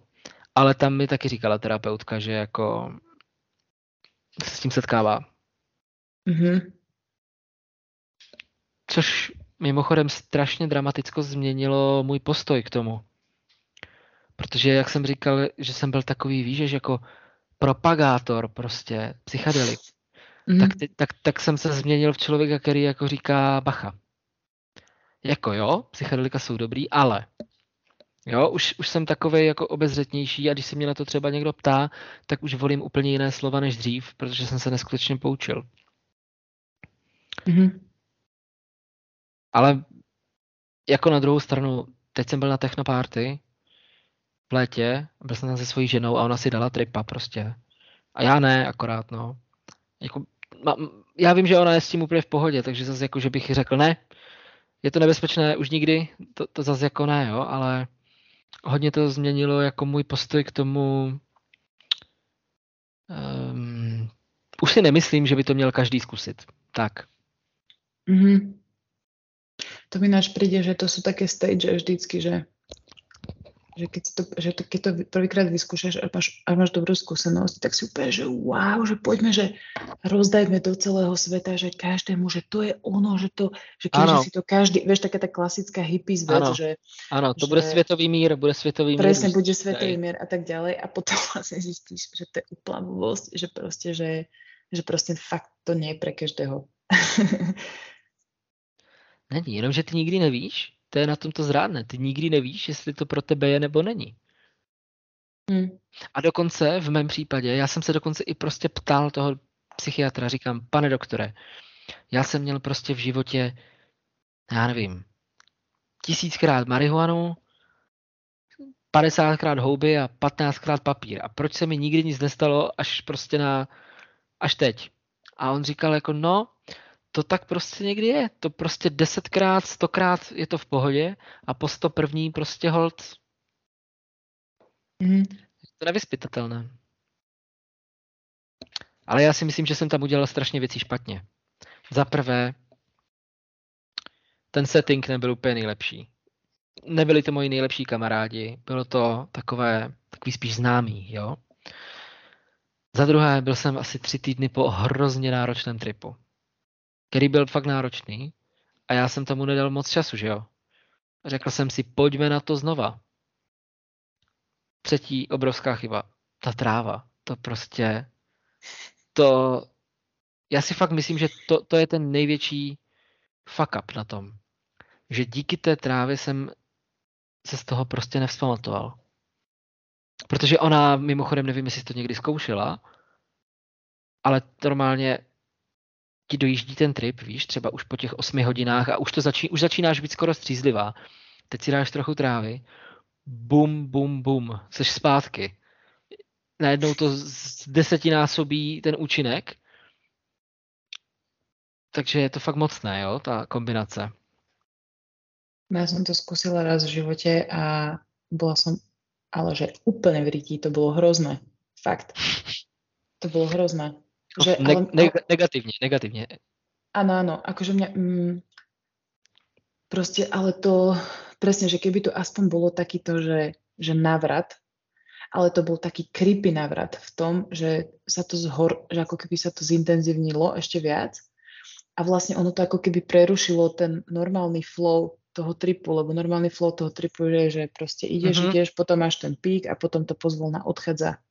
ale tam mi taky říkala terapeutka, že jako se s tím setkává. Mhm. Což mimochodem strašně dramaticko změnilo můj postoj k tomu. Protože jak jsem říkal, že jsem byl takový, víš, že jako propagátor prostě, psychedelik, Mhm. tak, ty, tak, tak jsem se změnil v člověka, který jako říká bacha. Jako jo, psychedelika jsou dobrý, ale jo, už, už jsem takový jako obezřetnější a když se mě na to třeba někdo ptá, tak už volím úplně jiné slova než dřív, protože jsem se neskutečně poučil. Mhm. Ale jako na druhou stranu, teď jsem byl na technoparty v létě, byl jsem tam se svojí ženou a ona si dala tripa prostě. A já ne, akorát no. Jako, já vím, že ona je s tím úplně v pohodě, takže zase jako, že bych řekl ne, je to nebezpečné už nikdy, to, to zase jako ne, jo, ale hodně to změnilo jako můj postoj k tomu, um, už si nemyslím, že by to měl každý zkusit. Tak. Mhm. To mi náš príde, že to sú také stage vždycky, že, že, keď, to, že to, keď to prvýkrát vyskúšaš a máš, a máš dobrú skúsenosť, tak si úplne, že wow, že poďme, že rozdajme do celého sveta, že každému, že to je ono, že to, že keď Áno. si to každý, vieš, taká tá klasická hippies vec, Áno. že Ano, to Že- bude světový mír, bude světový mír. presne bude daj. mier a tak ďalej a potom vlastne zistíš, že to je blbosť, že proste, že, že proste fakt to nie je pre každého. Není, jenomže ty nikdy nevíš, to je na tom to zrádné, ty nikdy nevíš, jestli to pro tebe je nebo není. hm. A dokonce v mém případě, já jsem se dokonce i prostě ptal toho psychiatra, říkám, pane doktore, já jsem měl prostě v životě, já nevím, tisíckrát marihuanu, 50krát houby a 15krát papír. A proč se mi nikdy nic nestalo až prostě na, až teď? A on říkal jako, no, to tak prostě někdy je. To prostě desetkrát, stokrát je to v pohodě a po sto první prostě hold Mhm. je to nevyspytatelné. Ale já si myslím, že jsem tam udělal strašně věcí špatně. Za prvé, ten setting nebyl úplně nejlepší. Nebyli to moji nejlepší kamarádi, bylo to takové, takový spíš známý, jo. Za druhé, byl jsem asi tři týdny po hrozně náročném tripu, který byl fakt náročný a já jsem tomu nedal moc času, že jo. Řekl jsem si, pojďme na to znova. Třetí obrovská chyba, ta tráva, to prostě, to, já si fakt myslím, že to, to je ten největší fuck up na tom. Že díky té trávě jsem se z toho prostě nevzpamatoval. Protože ona, mimochodem, nevím, jestli to někdy zkoušela, ale normálně ti dojíždí ten trip, víš, třeba už po těch osmi hodinách a už to začí, už začínáš být skoro střízlivá. Teď si dáš trochu trávy, bum, bum, bum, seš zpátky. Najednou to z desetinásobí ten účinek, takže je to fakt mocné, jo, ta kombinace. Ja som to skúsila raz v živote a bola som, ale že úplne v rytí, to bolo hrozné. Fakt. To bolo hrozné. Že, ne, ale, ne, negativně, negativně. áno, áno, akože mňa... Mm, proste, ale to... Presne, že keby to aspoň bolo takýto, že, že návrat, ale to bol taký creepy návrat v tom, že sa to zhor, že ako keby sa to zintenzívnilo ešte viac a vlastne ono to ako keby prerušilo ten normálny flow toho tripu, lebo normálny flow toho tripu je, že proste ideš, mm-hmm. ideš, potom máš ten pík a potom to pozvolna odchádza.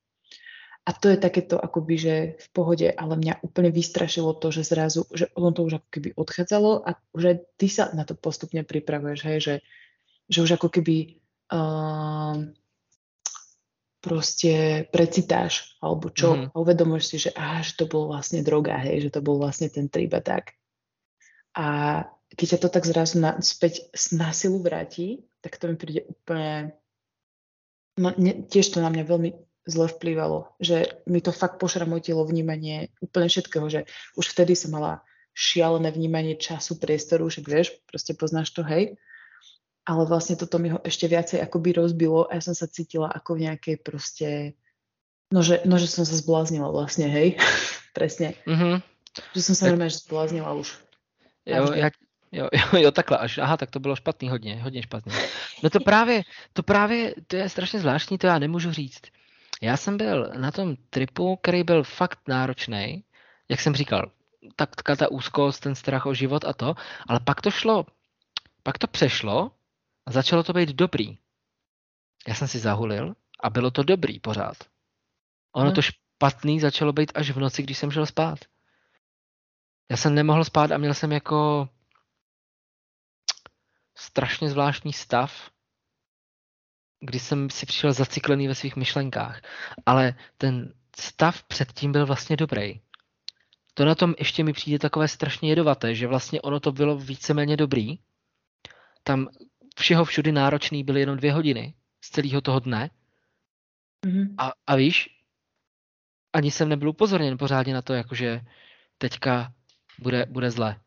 A to je takéto akoby, že v pohode, ale mňa úplne vystrašilo to, že zrazu, že ono to už ako keby odchádzalo a už aj ty sa na to postupne pripravuješ, hej, že, že už ako keby um, proste precitáš, alebo čo, mm-hmm. a uvedomuješ si, že, á, že to bol vlastne droga, hej, že to bol vlastne ten trip a tak. A keď ťa to tak zrazu na, späť s násilu vráti, tak to mi príde úplne... No, ne, tiež to na mňa veľmi zle vplývalo, že mi to fakt pošramotilo vnímanie úplne všetkého, že už vtedy som mala šialené vnímanie času, priestoru, že vieš, proste poznáš to, hej. Ale vlastne toto mi ho ešte viacej akoby rozbilo a ja som sa cítila ako v nejakej proste, no že, no, že som sa zbláznila vlastne, hej. presne. Mhm. Že som sa Tak- normálne že zbláznila už. Jo, jak, jo, jo, jo, takhle až. Aha, tak to bylo špatný hodně, hodně špatný. No to právě, to právě, to je strašně zvláštní, to já nemůžu říct. Já jsem byl na tom tripu, který byl fakt náročný, jak jsem říkal, tak ta úzkost, ten strach o život a to, ale pak to šlo, pak to přešlo a začalo to být dobrý. Já jsem si zahulil a bylo to dobrý pořád. Ono No. to špatný začalo být až v noci, když jsem šel spát. Já jsem nemohl spát a měl jsem jako strašně zvláštní stav, kdy jsem si přišel zaciklený ve svých myšlenkách. Ale ten stav předtím byl vlastně dobrý. To na tom ještě mi přijde takové strašně jedovaté, že vlastně ono to bylo víceméně dobrý. Tam všeho všudy náročný byly jenom dvě hodiny z celého toho dne. Mhm. A, a víš, ani jsem nebyl upozorněn pořádně na to, jakože teďka bude, bude zle.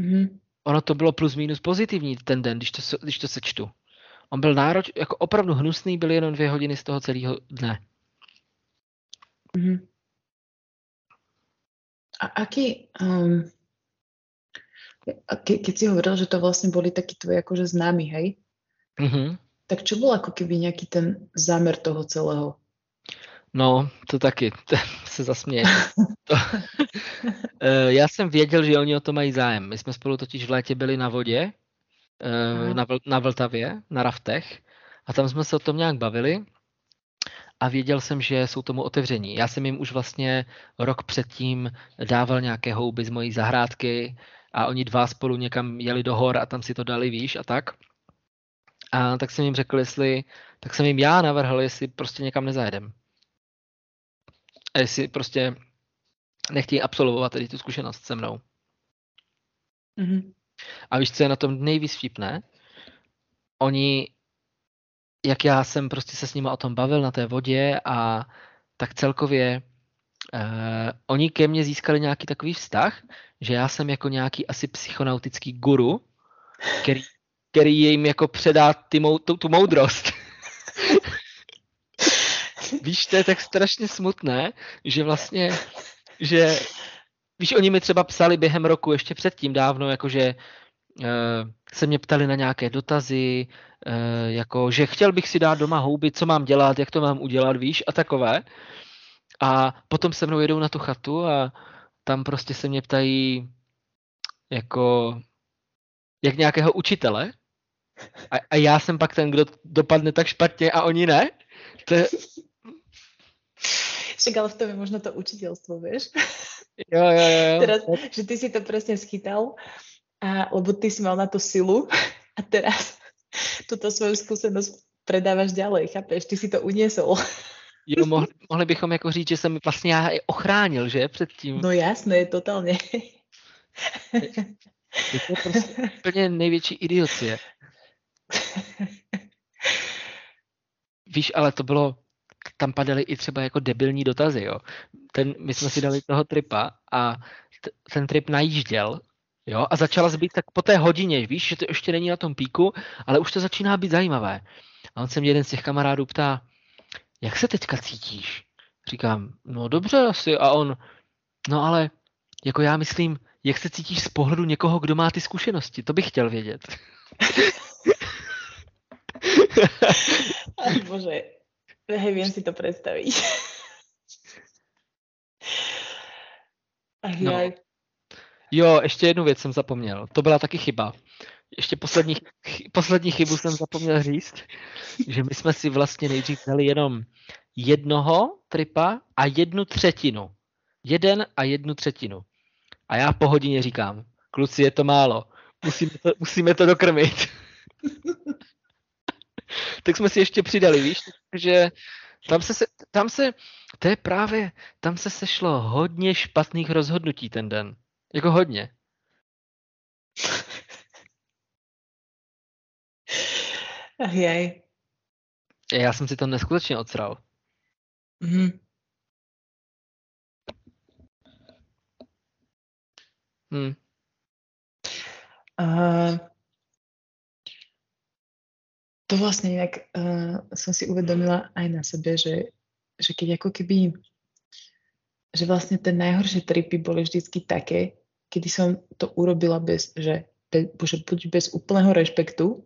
Mhm. ono to bylo plus minus pozitivní ten den, když to, když to sečtu. On byl nároč, jako opravdu hnusný, byly jenom dvě hodiny z toho celého dne. Mhm. A aký, um, a ke, keď si hovoril, že to vlastne boli takí tvoji akože známi, hej? Mhm. Tak čo bol ako keby nejaký ten zámer toho celého? No, to taky, to se zasměje. To, Eh, já jsem věděl, že oni o to mají zájem. My jsme spolu totiž v létě byli na vodě. Na, Vl- na Vltavě, na raftech, a tam jsme se o tom nějak bavili a věděl jsem, že jsou tomu otevření. Já jsem jim už vlastně rok předtím dával nějaké houby z mojí zahrádky a oni dva spolu někam jeli do hor a tam si to dali, víš, a tak. A tak jsem jim řekl, jestli, tak jsem jim já navrhl, jestli prostě někam nezajedem. A jestli prostě nechtějí absolvovat tady tu zkušenost se mnou. Mhm. A víš, co je na tom nejvíc vtipné? Oni, jak já jsem prostě se s nimi o tom bavil na té vodě a tak celkově eh, oni ke mně získali nějaký takový vztah, že já jsem jako nějaký asi psychonautický guru, který, který jim jako předá ty mou, tu, tu moudrost. Víš, to je tak strašně smutné, že vlastně, že víš, oni mi třeba psali během roku ještě předtím dávno, jakože uh, se mě ptali na nějaké dotazy, uh, jako, že chtěl bych si dát doma houby, co mám dělat, jak to mám udělat, víš, a takové. A potom se mnou jedou na tu chatu a tam prostě se mě ptají jako jak nějakého učitele a, a já jsem pak ten, kdo dopadne tak špatně a oni ne. To je, Však ale v tom je možno to učiteľstvo, vieš? jo, jo, jo. Teraz, že ty si to presne schytal, a, lebo ty si mal na to silu a teraz túto svoju skúsenosť predávaš ďalej, chápeš? Ty si to uniesol. Jo, mohli, mohli bychom jako říct, že jsem vlastně já ochránil, že, před tím. No jasné, totálne. Je to prostě úplně největší idiocie. Víš, ale to bylo, tam padaly i třeba jako debilní dotazy, jo. Ten, my jsme si dali toho tripa a t- ten trip najížděl, jo, a začala zbýt tak po té hodině, víš, že to ještě není na tom píku, ale už to začíná být zajímavé. A on se mě jeden z těch kamarádů ptá, jak se teďka cítíš? Říkám, no dobře asi. A on, no ale, jako já myslím, jak se cítíš z pohledu někoho, kdo má ty zkušenosti? To bych chtěl vědět. Bože, hej, viem si to predstaviť. No. Jo, ještě jednu věc jsem zapomněl. To byla taky chyba. Ještě poslední, chy- poslední chybu jsem zapomněl říct, že my jsme si vlastně nejdřív dali jenom jednoho tripa a jednu třetinu. Jeden a jednu třetinu. A já po hodině říkám, kluci, je to málo. Musíme to, musíme to dokrmit. tak jsme si ještě přidali, víš? Takže tam se, tam se, to je právě, tam se sešlo hodně špatných rozhodnutí ten den. Jako hodně. Ach, jaj. Já jsem si to neskutečně odsral. Mhm. Hm. Uh, to vlastne inak uh, som si uvedomila aj na sebe, že, že keď ako keby že vlastne tie najhoršie tripy boli vždycky také, kedy som to urobila bez, že be, bože, buď bez úplného rešpektu,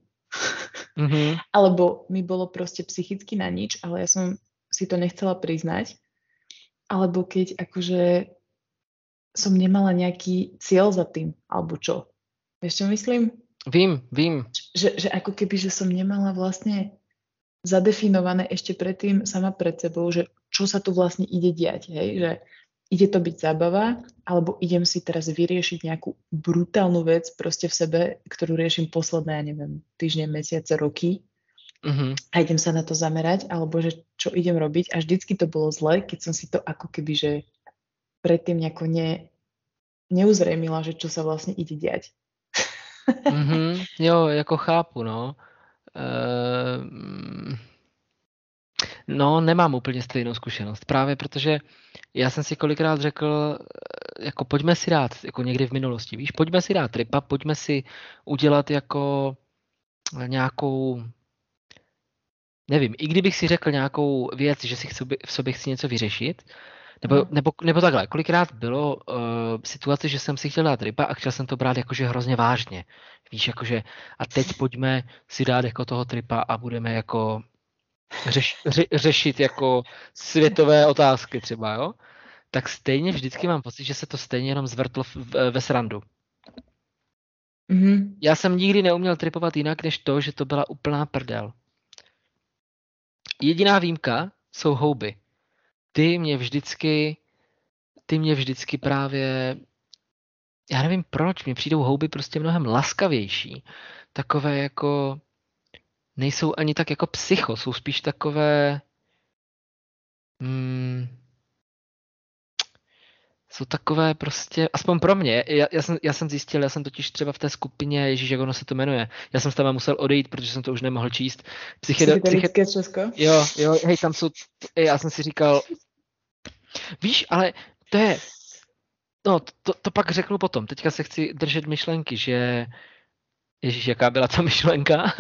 mm-hmm. alebo mi bolo proste psychicky na nič, ale ja som si to nechcela priznať, alebo keď akože som nemala nejaký cieľ za tým, alebo čo. Vieš, čo myslím? Vím, vím. Že, že ako keby, že som nemala vlastne zadefinované ešte predtým sama pred sebou, že čo sa tu vlastne ide diať, hej? že ide to byť zábava, alebo idem si teraz vyriešiť nejakú brutálnu vec proste v sebe, ktorú riešim posledné, ja neviem, týždne, mesiace, roky mm-hmm. a idem sa na to zamerať, alebo že čo idem robiť a vždycky to bolo zle, keď som si to ako keby, že predtým nejako ne, neuzrejmila, že čo sa vlastne ide diať. Mm-hmm. Jo, jako chápu, no. Uh, no, nemám úplně stejnou zkušenost. Právě protože já jsem si kolikrát řekl, eh, jako pojďme si dát, jako někdy v minulosti, víš, pojďme si dát tripa, pojďme si udělat jako nějakou, nevím, i kdybych si řekl nějakou věc, že si chci, v sobě chci něco vyřešit, nebo, nebo, nebo takhle, kolikrát bylo uh, situace, že jsem si chtěl dát ryba a chtěl jsem to brát jakože hrozně vážně. Víš, jakože a teď pojďme si dát jako toho tripa a budeme jako řeš, ře, řešit jako světové otázky třeba, jo? Tak stejně vždycky mám pocit, že se to stejně jenom zvrtlo v, v, ve srandu. Mm-hmm. Já jsem nikdy neuměl tripovat jinak, než to, že to byla úplná prdel. Jediná výjimka jsou houby ty mě vždycky, ty mě vždycky právě, já nevím proč, mě přijdou houby prostě mnohem laskavější. Takové jako, nejsou ani tak jako psycho, jsou spíš takové, hmm, jsou takové prostě, aspoň pro mě, já, já, jsem, já jsem zjistil, já jsem totiž třeba v té skupině, Ježíš, jak ono se to jmenuje, já jsem tam musel odejít, protože jsem to už nemohl číst. Psychedelické psyche... Česko? Jo, jo, hej, tam jsou, já jsem si říkal, víš, ale to je, no, to, to pak řeknu potom, teďka se chci držet myšlenky, že Ježíš, jaká byla ta myšlenka?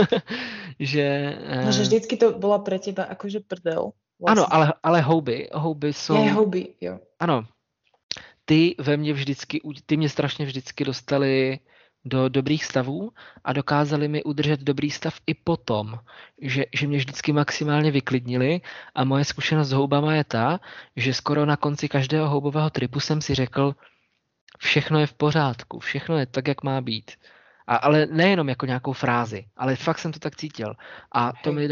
že, no, že eh, vždycky to byla pro teba jakože prdel. Vlastně. Ano, ale, ale houby, houby jsou... Je, houby, jo. Ano, ty ve mně vždycky, ty mě strašně vždycky dostali do dobrých stavů a dokázali mi udržet dobrý stav i potom, že, že mě vždycky maximálně vyklidnili a moje zkušenost s houbama je ta, že skoro na konci každého houbového tripu jsem si řekl, všechno je v pořádku, všechno je tak, jak má být. A, ale nejenom jako nějakou frázi, ale fakt jsem to tak cítil. A to mi,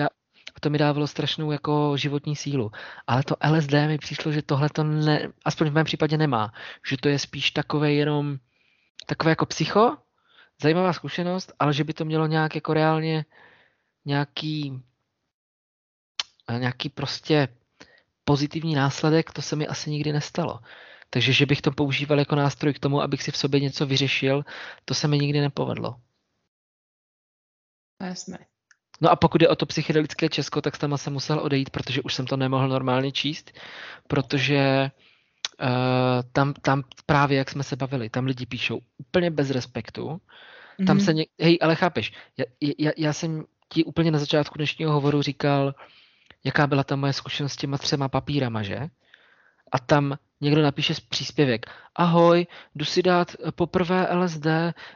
dá, to mi dávalo strašnou jako životní sílu. Ale to LSD mi přišlo, že tohle to ne, aspoň v mém případě nemá. Že to je spíš takové jenom takové jako psycho, zajímavá zkušenost, ale že by to mělo nějak jako reálně nějaký eh, nějaký prostě pozitivní následek, to se mi asi nikdy nestalo. Takže, že bych to používal jako nástroj k tomu, abych si v sobě něco vyřešil, to se mi nikdy nepovedlo. Jasné. No a pokud je o to psychedelické Česko, tak tam jsem musel odejít, protože už jsem to nemohl normálně číst, protože uh, tam, tam právě, jak jsme se bavili, tam lidi píšou úplně bez respektu, mm-hmm. tam se, ně... hej, ale chápeš, já, já, já jsem ti úplně na začátku dnešního hovoru říkal, jaká byla ta moje zkušenost s těma třema papírama, že? A tam někdo napíše příspěvek. Ahoj, jdu si dát poprvé LSD,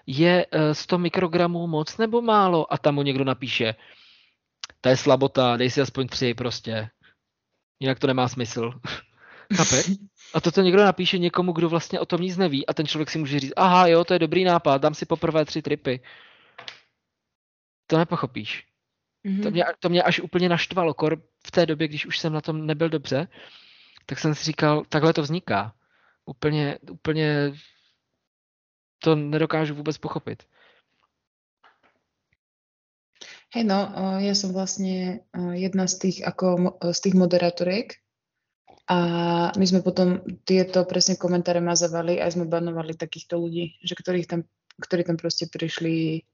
je 100 eh, mikrogramů moc nebo málo? A tam mu někdo napíše, to je slabota, dej si aspoň tři prostě. Jinak to nemá smysl. A toto někdo napíše někomu, kdo vlastně o tom nic neví a ten člověk si může říct, aha, jo, to je dobrý nápad, dám si poprvé tři tripy. To nepochopíš. Mm-hmm. To, mě, to mě až úplně naštvalo, kor v té době, když už jsem na tom nebyl dobře, tak jsem si říkal, takhle to vzniká. Úplně, úplně to nedokážu vůbec pochopit. Hej, no, ja som vlastne jedna z tých, ako, z tých moderatoriek a my sme potom tieto presne komentáre mazavali a sme banovali takýchto ľudí, že ktorých tam, ktorí tam proste prišli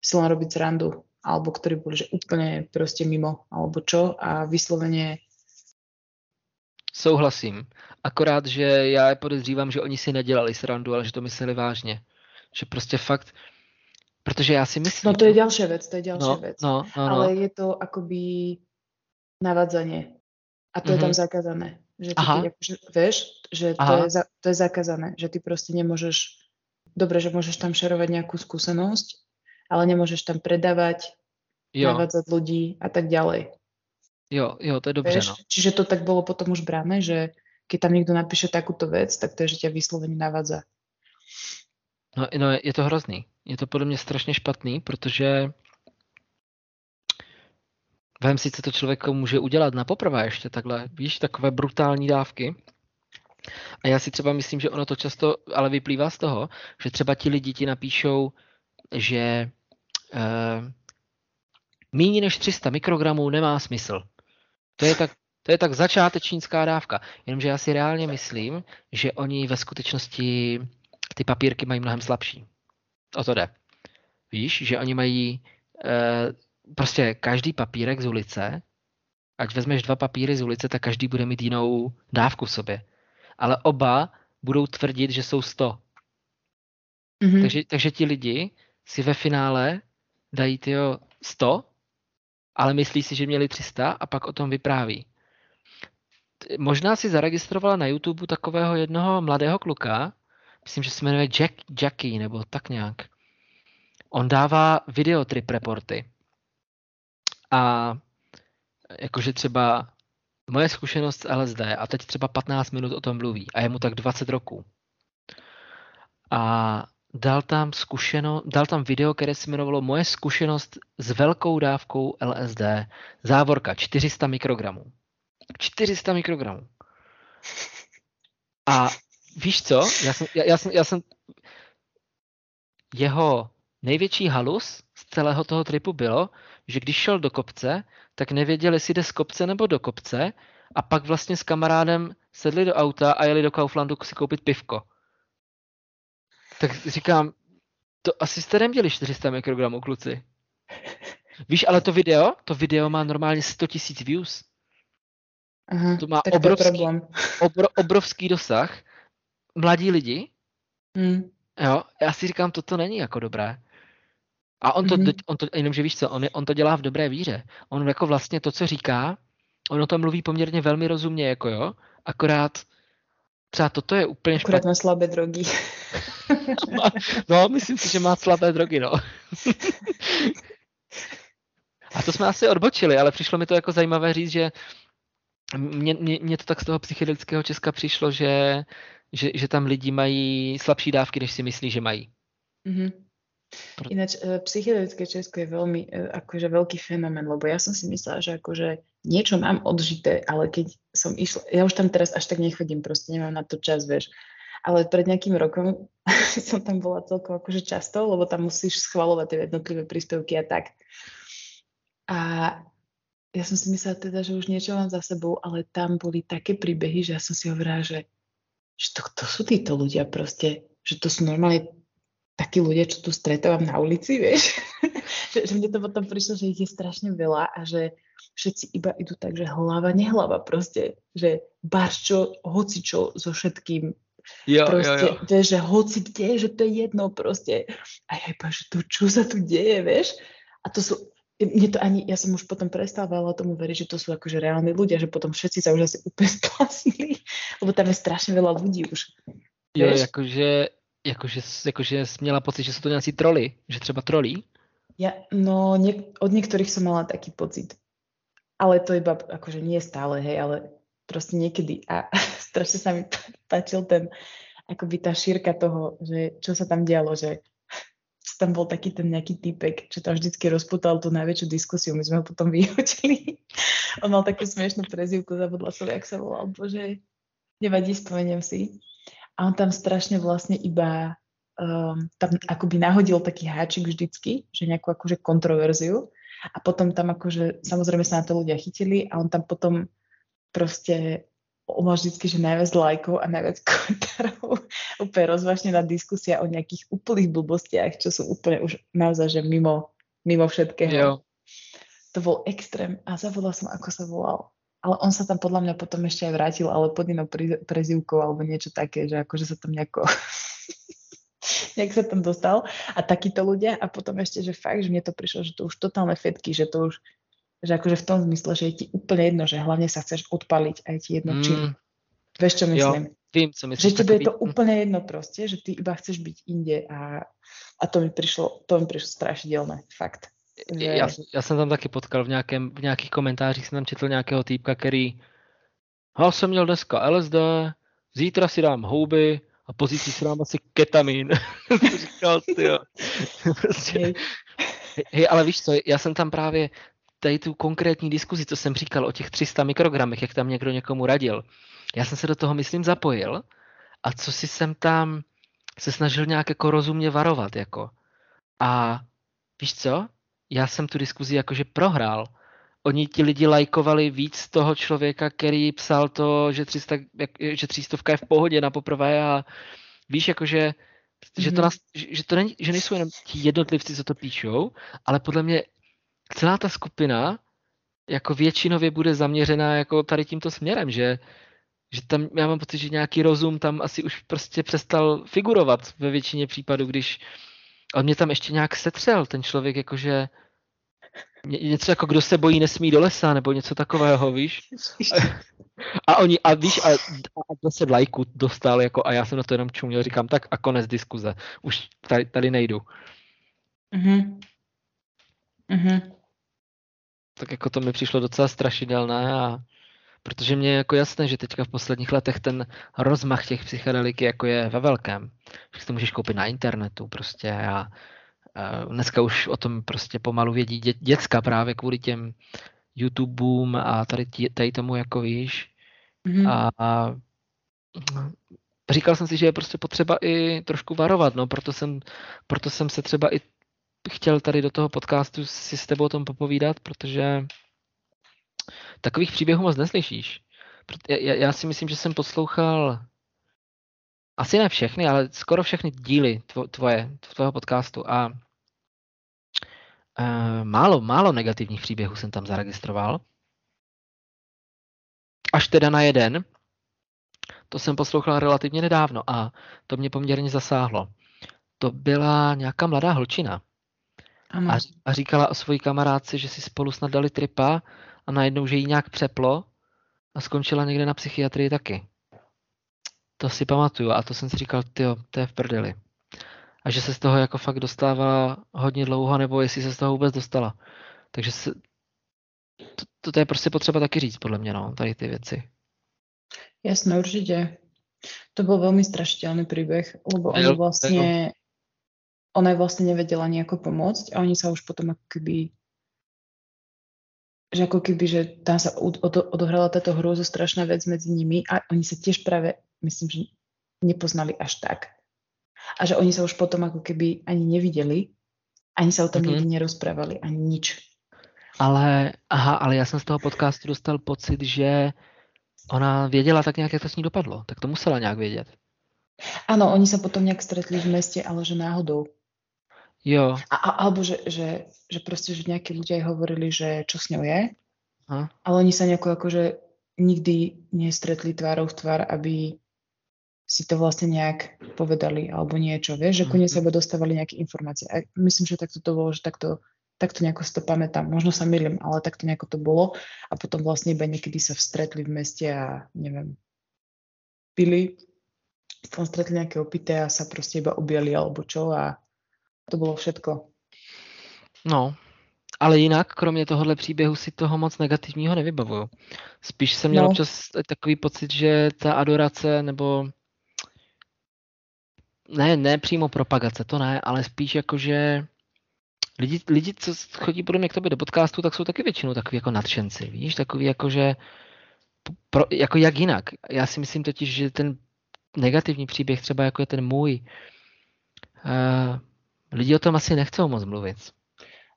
si len robiť srandu, alebo ktorí boli že úplne proste mimo, alebo čo a vyslovene Souhlasím. Akorát, že já je podezřívám, že oni si nedělali srandu, ale že to mysleli vážně. Že prostě fakt, protože já si myslím... No to je ďalšia vec, to je ďalšia no, vec. No, no, no. Ale je to akoby navadzanie. A to mm-hmm. je tam mhm. zakázané. Že ty Aha. keď akože, vieš, že to je, za, to je zakázané, že ty proste nemôžeš, dobre, že môžeš tam šerovať nejakú skúsenosť, ale nemôžeš tam predávať, Jo, navádzať ľudí a tak ďalej. Jo, jo, to je dobře, Vieš? no. Čiže to tak bolo potom už bráne, že keď tam niekto napíše takúto vec, tak to je, že ťa vyslovene navádza. No, no je to hrozný. Je to podle mě strašně špatný, protože vem si, co to člověku může udělat na poprvé ještě takhle, víš, takové brutální dávky. A já si třeba myslím, že ono to často ale vyplývá z toho, že třeba ti lidi ti napíšou, že uh, méně než 300 mikrogramů nemá smysl. To je tak, to je tak začátečnická dávka. Jenomže já si reálně myslím, že oni ve skutečnosti ty papírky mají mnohem slabší. O to jde. Víš, že oni mají eh, prostě každý papírek z ulice, ať vezmeš dva papíry z ulice, tak každý bude mít jinou dávku v sobě. Ale oba budou tvrdit, že jsou 100. Mhm. Takže, takže ti lidi si ve finále dají tyjo 100, ale myslí si, že měli 300 a pak o tom vypráví. Možná si zaregistrovala na YouTube takového jednoho mladého kluka, myslím, že se jmenuje Jack, Jackie nebo tak nějak. On dává videotrip reporty. A jakože třeba moje zkušenost s LSD a teď třeba 15 minut o tom mluví a je mu tak 20 roků. A dal tam, zkušeno, dal tam video, které se jmenovalo Moje zkušenost s velkou dávkou LSD. Závorka 400 mikrogramů. 400 mikrogramů. A víš co? Já jsem, já, já jsem, já jsem jeho největší halus z celého toho tripu bylo, že když šel do kopce, tak nevěděl, jestli jde z kopce nebo do kopce a pak vlastně s kamarádem sedli do auta a jeli do Kauflandu si koupit pivko. Tak říkám, to asi jste neměli 400 mikrogramů, kluci. Víš, ale to video, to video má normálně 100 000 views. Aha, To má to obrovský, problém. obro, obrovský dosah. Mladí lidi, Mm. jo, já si říkám, toto není jako dobré. A on to, Mhm. mm-hmm. on to jenomže víš co, on, on to dělá v dobré víře. On jako vlastně to, co říká, on o tom mluví poměrně velmi rozumně, jako jo, akorát třeba toto je úplně Akurát špatně. slabé No, myslím si, že má slabé drogy, no. A to jsme asi odbočili, ale přišlo mi to jako zajímavé říct, že mně, mně, mně to tak z toho psychedelického Česka přišlo, že, že, že tam lidi mají slabší dávky, než si myslí, že mají. Mhm. Pro- Ináč e, psychedelické Česko je veľmi e, akože veľký fenomén, lebo ja som si myslela, že akože niečo mám odžité, ale keď som išla, ja už tam teraz až tak nechodím, proste nemám na to čas, vieš. Ale pred nejakým rokom som tam bola celkom akože často, lebo tam musíš schvalovať tie jednotlivé príspevky a tak. A ja som si myslela teda, že už niečo mám za sebou, ale tam boli také príbehy, že ja som si hovorila, že, že to, to sú títo ľudia proste, že to sú normálne takí ľudia, čo tu stretávam na ulici, vieš. že, že mne to potom prišlo, že ich je strašne veľa a že všetci iba idú tak, že hlava, nehlava proste, že barčo, hocičo so všetkým. Jo, proste, vieš, že hoci kde, že to je jedno proste. A ja iba, že to čo sa tu deje, vieš. A to sú, mne to ani, ja som už potom prestávala tomu veriť, že to sú akože reálni ľudia, že potom všetci sa už asi úplne splasnili, lebo tam je strašne veľa ľudí už. Jo, Víš? jakože, jakože, jakože měla pocit, že jsou to nějací troly, že třeba trolí. Ja, no, nie, od niektorých som mala taký pocit. Ale to iba, akože nie stále, hej, ale proste niekedy. A strašne sa mi pá- páčil ten, akoby tá šírka toho, že čo sa tam dialo, že tam bol taký ten nejaký typek, čo tam vždycky rozputal tú najväčšiu diskusiu, my sme ho potom vyhodili. On mal takú smiešnú prezivku, zabudla som, jak sa volal, bože, nevadí, spomeniem si. A on tam strašne vlastne iba um, tam akoby nahodil taký háčik vždycky, že nejakú akože kontroverziu a potom tam akože, samozrejme sa na to ľudia chytili a on tam potom proste on mal vždycky, že najviac lajkov a najviac komentárov úplne rozvášnená diskusia o nejakých úplných blbostiach, čo sú úplne už naozaj, že mimo, mimo všetkého. Jo. To bol extrém a zabudla som, ako sa volal. Ale on sa tam podľa mňa potom ešte aj vrátil, ale pod inou prezývkou alebo niečo také, že akože sa tam nejako nejak sa tam dostal a takíto ľudia a potom ešte, že fakt, že mne to prišlo, že to už totálne fetky, že to už že akože v tom zmysle, že je ti úplne jedno, že hlavne sa chceš odpaliť a je ti jedno čím. Mm, Vieš, čo myslím? Jo, vím, co myslíš. Že tebe je to úplne jedno proste, že ty iba chceš byť inde a, a to mi prišlo, to mi prišlo strašidelné, fakt. Že... Já, já jsem tam taky potkal v, nějakém, v nějakých komentářích, jsem tam četl nějakého týpka, který já jsem měl dneska LSD, zítra si dám houby a pozítří si dám asi ketamin. říkal, prostě, hej, ale víš co, já jsem tam právě tady tu konkrétní diskuzi, co jsem říkal o těch 300 mikrogramech, jak tam někdo někomu radil, já jsem se do toho, myslím, zapojil a co si jsem tam se snažil nějak jako rozumně varovat, jako. A víš co? Já jsem tu diskuzi jakože prohrál. Oni ti lidi lajkovali víc toho člověka, který psal to, že, 300, že 300 je v pohodě na poprvé a víš, jakože že, to mhm. nás, že, to není, že nejsou jenom ti jednotlivci, co to píšou, ale podle mě celá ta skupina jako většinově bude zaměřená jako tady tímto směrem, že že tam, já mám pocit, že nějaký rozum tam asi už prostě přestal figurovat ve většině případů, když on mě tam ještě nějak setřel, ten člověk, jakože něco jako kdo se bojí, nesmí do lesa, nebo něco takového, víš? A oni, a víš, a, a 10 lajků dostal, jako, a já jsem na to jenom čuměl, říkám, tak a konec diskuze. Už tady, tady nejdu. Mhm. Mhm. Tak jako to mi přišlo docela strašidelné a Protože mě je jako jasné, že teďka v posledních letech ten rozmach těch psychedelik jako je ve velkém. Že to můžeš koupit na internetu prostě a, dneska už o tom prostě pomalu vědí dě, děcka právě kvůli těm YouTubeům a tady, tady tomu jako víš. Mm-hmm. A, a říkal jsem si, že je prostě potřeba i trošku varovat, no, proto jsem, proto jsem se třeba i chtěl tady do toho podcastu si s tebou o tom popovídat, protože takových příběhů moc neslyšíš. Já, já si myslím, že jsem poslouchal asi ne všechny, ale skoro všechny díly tvoje, tvého podcastu a uh, málo, málo negativních příběhů jsem tam zaregistroval. Až teda na jeden, to jsem poslouchal relativně nedávno a to mě poměrně zasáhlo. To byla nějaká mladá holčina. A, a říkala o svojí kamarádce, že si spolu snad dali tripa a najednou, že jí nějak přeplo a skončila někde na psychiatrii taky. To si pamatuju a to jsem si říkal, tyjo, to je v prdeli. A že se z toho jako fakt dostávala hodně dlouho, nebo jestli se z toho vůbec dostala. Takže se, to, to, to je prostě potřeba taky říct, podle mě, no, tady ty věci. Jasné, určitě. To byl velmi strašidelný příběh, lebo ona vlastně, ona vlastně nevedela nejako pomôcť a oni sa už potom ako keby že ako keby, že tam sa odohrala táto hrôzo strašná vec medzi nimi a oni sa tiež práve, myslím, že nepoznali až tak. A že oni sa už potom ako keby ani nevideli, ani sa o tom mm-hmm. nikdy nerozprávali, ani nič. Ale, aha, ale já jsem z toho podcastu dostal pocit, že ona věděla tak nějak, jak to s ní dopadlo. Tak to musela nějak vědět. Ano, oni sa potom nějak stretli v meste, ale že náhodou. Jo. A, a, alebo že, že, že proste, že nejakí ľudia aj hovorili, že čo s ňou je, a? ale oni sa nejako akože nikdy nestretli tvárou v tvár, aby si to vlastne nejak povedali alebo niečo, vieš, že ku mm-hmm. sebe dostávali nejaké informácie. A myslím, že takto to bolo, že takto, takto nejako si to pamätám. Možno sa milím, ale takto nejako to bolo. A potom vlastne iba niekedy sa vstretli v meste a neviem, pili, tam stretli nejaké opité a sa proste iba objali alebo čo a to bylo všetko. No, ale jinak, kromě tohohle příběhu, si toho moc negativního nevybavuju. Spíš jsem měl no. občas takový pocit, že ta adorace, nebo ne, ne přímo propagace, to ne, ale spíš jako, že lidi, lidi co chodí podle mě k tobě do podcastu, tak jsou taky většinou takový jako nadšenci, víš, takový jako, že pro, jako jak jinak. Já si myslím totiž, že ten negativní příběh, třeba jako je ten můj, uh, Lidi o tom asi nechcou moc mluvit.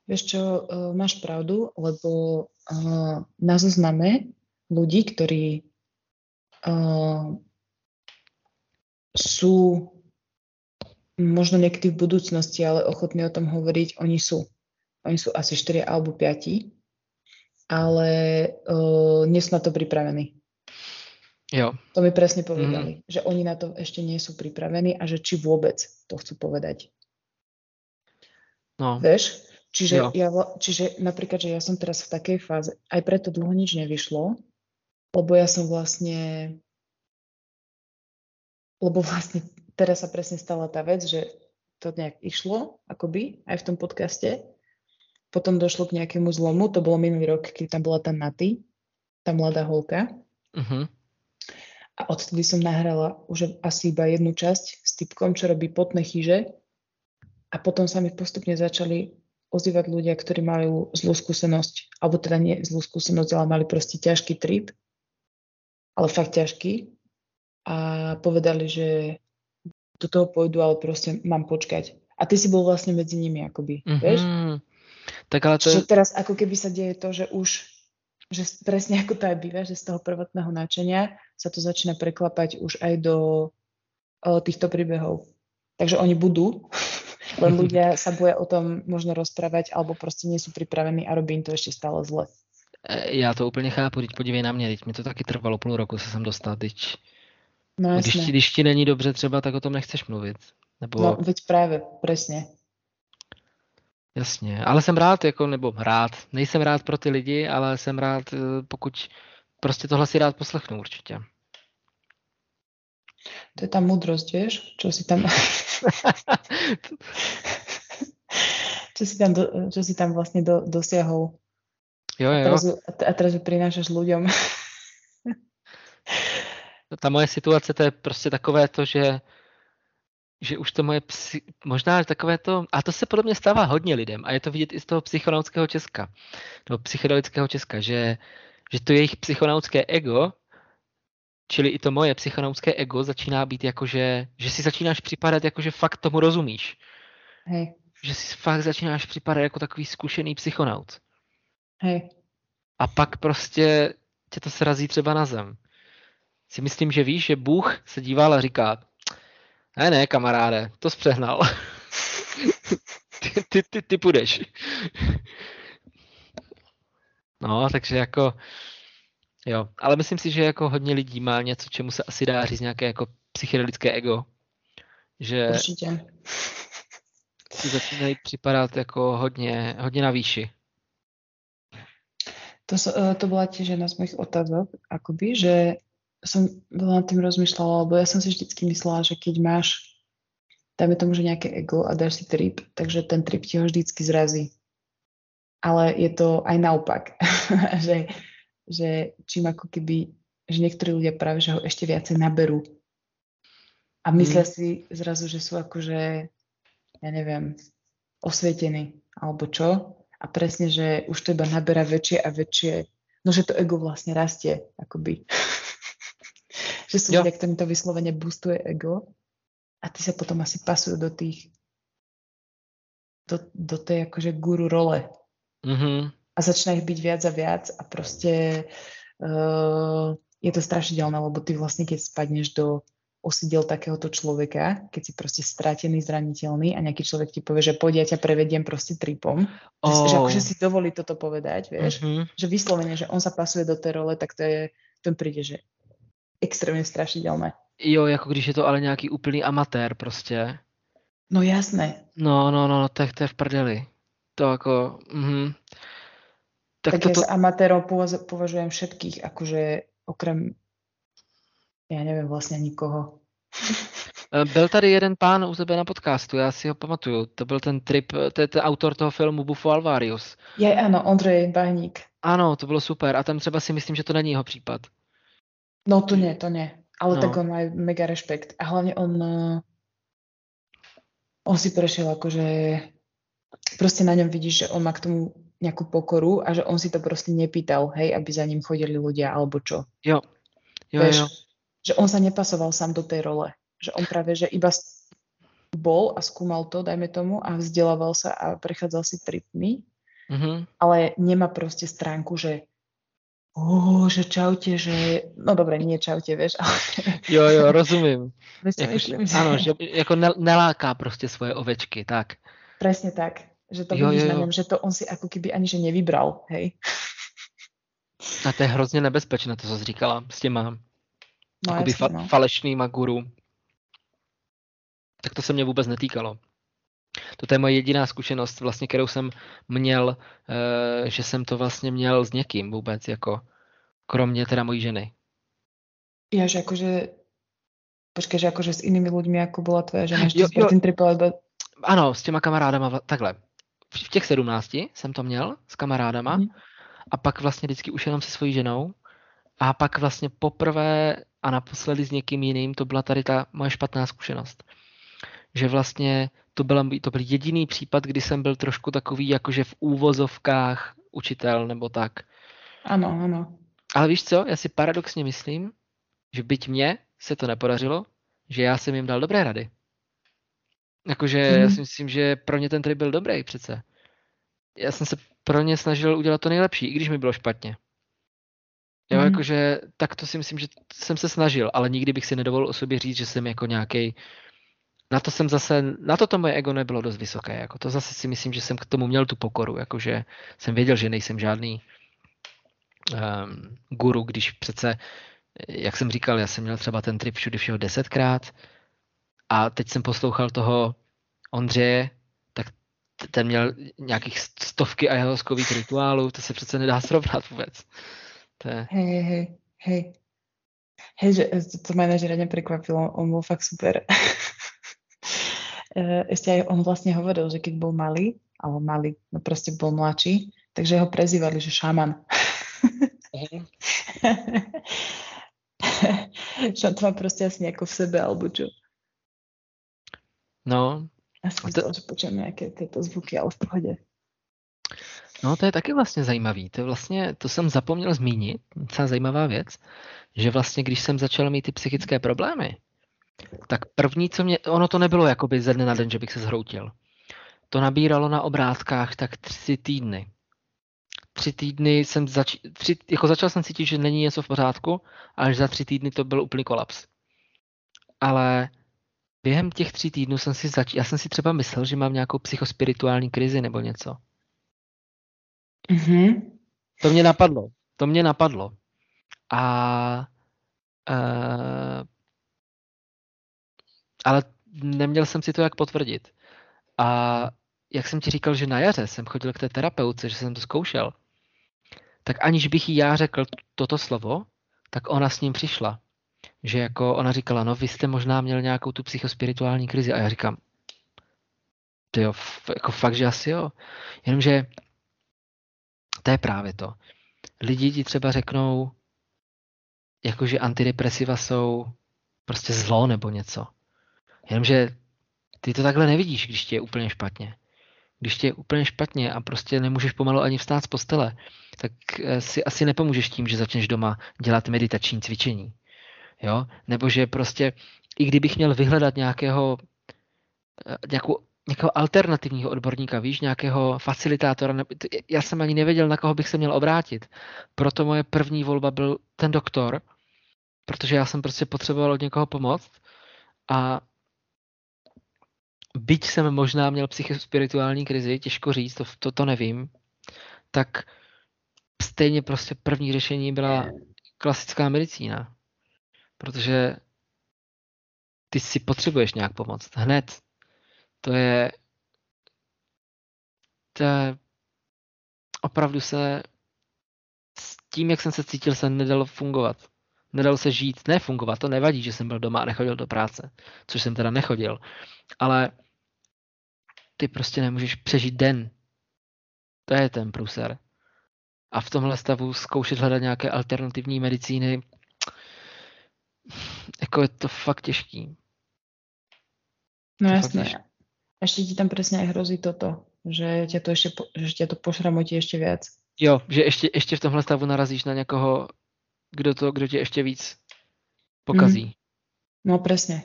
Vieš čo, uh, máš pravdu, lebo uh, na zozname ľudí, ktorí uh, sú možno niekedy v budúcnosti, ale ochotní o tom hovoriť, oni sú. Oni sú asi 4 alebo 5, ale uh, nie sú na to pripravení. Jo. To mi presne povedali, mm. že oni na to ešte nie sú pripravení a že či vôbec to chcú povedať. No. Vieš? Čiže, ja, čiže napríklad, že ja som teraz v takej fáze, aj preto dlho nič nevyšlo, lebo ja som vlastne lebo vlastne teraz sa presne stala tá vec, že to nejak išlo, akoby, aj v tom podcaste. Potom došlo k nejakému zlomu, to bolo minulý rok, keď tam bola tá Naty, tá mladá holka. Mhm. A odtedy som nahrala už asi iba jednu časť s typkom, čo robí potné chyže. A potom sa mi postupne začali ozývať ľudia, ktorí majú zlú skúsenosť, alebo teda nie zlú skúsenosť, ale mali proste ťažký trip, ale fakt ťažký. A povedali, že do toho pôjdu, ale proste mám počkať. A ty si bol vlastne medzi nimi, akoby, mm-hmm. vieš? Tak ale to Čiže teraz ako keby sa deje to, že už, že presne ako to aj býva, že z toho prvotného náčenia sa to začína preklapať už aj do o, týchto príbehov. Takže oni budú, len ľudia sa boja o tom možno rozprávať, alebo prostě nie sú pripravení a robí im to ešte stále zle. E, Já to úplně chápu, teď podívej na mě, teď mi to taky trvalo půl roku se sem dostat, teď No když, ti, jasné. když ti není dobře třeba, tak o tom nechceš mluvit. Nebo, No veď práve, presne. jasně, ale jsem rád, jako, nebo rád, nejsem rád pro ty lidi, ale jsem rád, eh, pokud prostě tohle si rád poslechnu určitě. To je tá múdrosť, vieš? Čo si tam... čo, si tam do, čo si tam vlastne do, dosiahol. jo, jo, a te- a teraz ju prinášaš ľuďom. ta moje situace, to je prostě takové to, že že už to moje psy, možná takové to, a to se podle mě stává hodně lidem a je to vidět i z toho psychonautického Česka, nebo psychedelického Česka, že, že to jejich psychonautické ego, čili i to moje psychonautické ego začíná být jako, že, že si začínáš připadat jako, že fakt tomu rozumíš. Hej, Že si fakt začínáš připadat jako takový zkušený psychonaut. hej. A pak prostě tě to srazí třeba na zem. Si myslím, že víš, že Bůh se díval a říká, ne, ne, kamaráde, to zpřehnal. ty, ty, ty, ty půjdeš. no, takže jako, jo, ale myslím si, že jako hodně lidí má něco, čemu se asi dá říct nějaké jako psychedelické ego. Že Určite. si začínají připadat jako hodně, hodně na výši. To, eh, to bola tiež jedna z mojich otázok, akoby, že som veľa nad tým rozmýšľala, lebo ja som si vždycky myslela, že keď máš, dajme tomu, že nejaké ego a dáš si trip, takže ten trip ti ho vždycky zrazí. Ale je to aj naopak, že, že čím ako keby, že niektorí ľudia práve, že ho ešte viacej naberú. A myslia Mm. si zrazu, že sú akože, ja neviem, osvietení, alebo čo. A presne, že už to iba naberá väčšie a väčšie, no že to ego vlastne rastie, akoby. že sú ľudia, ktorým to vyslovene boostuje ego a ty sa potom asi pasujú do tých, do, do tej akože guru role Mhm. A začína ich byť viac a viac a proste uh, je to strašidelné, lebo ty vlastne keď spadneš do osidiel takéhoto človeka, keď si proste stratený, zraniteľný a nejaký človek ti povie, že poď, ja ťa prevediem proste tripom, oh. že, že akože si dovolí toto povedať, vieš, Mhm. že vyslovene, že on sa pasuje do tej role, tak to je, to príde, že extrémne strašidelné. Jo, jako když je to ale nějaký úplný amatér prostě. No jasné, No, no, no, tak to je v prdeli. To jako, mhm. Tak, tak, to, ja za amatérov považ- považujem všetkých, akože okrem, ja neviem vlastne nikoho. Eh, Byl tady jeden pán u tebe na podcastu, já si ho pamatuju. To byl ten trip, to je ten autor toho filmu Bufo Alvarius. Ja áno, Ondrej Bahník. Ano, to bylo super. A tam třeba si myslím, že to není jeho případ. No to nie, to nie. Ale No. tak on má mega rešpekt. A hlavne on, eh, on si prešiel akože, proste na ňom vidíš, že on má k tomu nejakú pokoru a že on si to proste nepýtal, hej, aby za ním chodili ľudia alebo čo. Jo, jo, Vieš, jo. že on sa nepasoval sám do tej role. Že on práve, že iba bol a skúmal to, dajme tomu, a vzdelával sa a prechádzal si tripmi, Mhm. ale nemá proste stránku, že oh, že čaute, že... No dobre, nie čaute, vieš, ale... Jo, jo, rozumím. Jako, myslím, že... ano, že jako ne- neláká prostě svoje ovečky, tak. Presne tak. Že to Jo, vidíš jo, na jo. ňom, že to on si ako keby ani že nevybral, hej. A to je hrozně nebezpečné, to, co jsi říkala s těma No jakoby jasne, fa- no. falešnýma guru. Tak to se mě vůbec netýkalo. To je moje jediná zkušenost, vlastně, kterou jsem měl, eh, že jsem to vlastně měl s někým vůbec, jako kromě teda mojí ženy. Ja, že akože Počkej, že akože s inými ľuďmi, ako bola tvoja žena, ešte Jo, jo. trpela iba... Ano, s těma kamarádama, takhle. V těch sedmnácti jsem to měl s kamarádama Mhm. a pak vlastně vždycky už jenom se svojí ženou a pak vlastně poprvé a naposledy s někým jiným, to byla tady ta moje špatná zkušenost. Že vlastně to, byla, to byl jediný případ, kdy jsem byl trošku takový jakože v úvozovkách učitel nebo tak. Áno, áno. Ale víš co, já si paradoxně myslím, že byť mně se to nepodařilo, že já jsem jim dal dobré rady. Jakože Mhm. já si myslím, že pro ně ten trip byl dobrý přece. Já jsem se pro ně snažil udělat to nejlepší, i když mi bylo špatně. Jo, Mhm. jakože tak to si myslím, že jsem se snažil, ale nikdy bych si nedovolil o sobě říct, že jsem jako nějaký. Na to jsem zase, na to to moje ego nebylo dost vysoké. Jako to zase si myslím, že jsem k tomu měl tu pokoru, jakože jsem věděl, že nejsem žádný um, guru, když přece, jak jsem říkal, já jsem měl třeba ten trip všude všeho desetkrát a teď jsem poslouchal toho Ondřeje, tak ten měl nějakých st- stovky ayahuaskových rituálů, to se přece nedá srovnat vůbec. To je, Hej, hej, hej, hej. Hej, že to, ináč riadne prekvapilo, on bol fakt super. Eh, Ešte aj on vlastne hovoril, že keď bol malý, alebo malý, no proste bol mladší, takže ho prezývali, že šaman. že on to má proste asi nejako v sebe, alebo čo. No, som A to- že nejaké tieto zvuky, ale v pohode. No to je taky vlastně zajímavý. To je vlastně, to jsem zapomněl zmínit, docela zajímavá věc, že vlastně když jsem začal mít ty psychické problémy, tak první, co mě, ono to nebylo jakoby ze dne na den, že bych se zhroutil. To nabíralo na obrázkách tak tři týdny. Tři týdny jsem zač, tři, jako začal jsem cítit, že není něco v pořádku, a až za tři týdny to byl úplný kolaps. Ale během těch tří týdnů jsem si zač, já jsem si třeba myslel, že mám nějakou psychospirituální krizi nebo něco. Mhm. To mě napadlo. To mě napadlo. A uh, ale neměl jsem si to jak potvrdit. A jak jsem ti říkal, že na jaře jsem chodil k té terapeutce, že jsem to zkoušel, tak aniž bych jí já řekl toto slovo, tak ona s ním přišla. Že jako ona říkala, no vy jste možná měl nějakou tu psychospirituální krizi. A já říkám, to jo, jako fakt, že asi jo. Jenomže to je právě to. Lidi ti třeba řeknou, jakože antidepresiva jsou prostě zlo nebo něco. Jenomže ty to takhle nevidíš, když ti je úplně špatně. Když ti je úplně špatně a prostě nemůžeš pomalu ani vstát z postele, tak eh, si asi nepomůžeš tím, že začneš doma dělat meditační cvičení. Jo? Nebo že prostě, i kdybych měl vyhledat nějakého, eh, nějakou, nějakého alternativního odborníka, víš, nějakého facilitátora, já jsem ani nevěděl, na koho bych se měl obrátit. Proto moje první volba byl ten doktor, protože já jsem prostě potřeboval od někoho pomoct a byť jsem možná měl psychospirituální krizi, těžko říct, to, to, to nevím, tak stejně prostě první řešení byla klasická medicína. Protože ty si potřebuješ nějak pomoct. Hned. To je, to je opravdu se s tím, jak jsem se cítil, se nedalo fungovat. Nedalo se žít, ne fungovat, to nevadí, že jsem byl doma a nechodil do práce, což jsem teda nechodil, ale ty prostě nemůžeš přežít den. To je ten pruser. A v tomhle stavu zkoušet hledat nějaké alternativní medicíny, jako je to fakt těžký. No jasné. Ešte ti tam presne aj hrozí toto, že ťa to po- že ťa to pošramotí ešte viac. Jo, že ještě, ještě v tomhle stavu narazíš na někoho, kdo to, kdo tě ještě víc pokazí. No presne.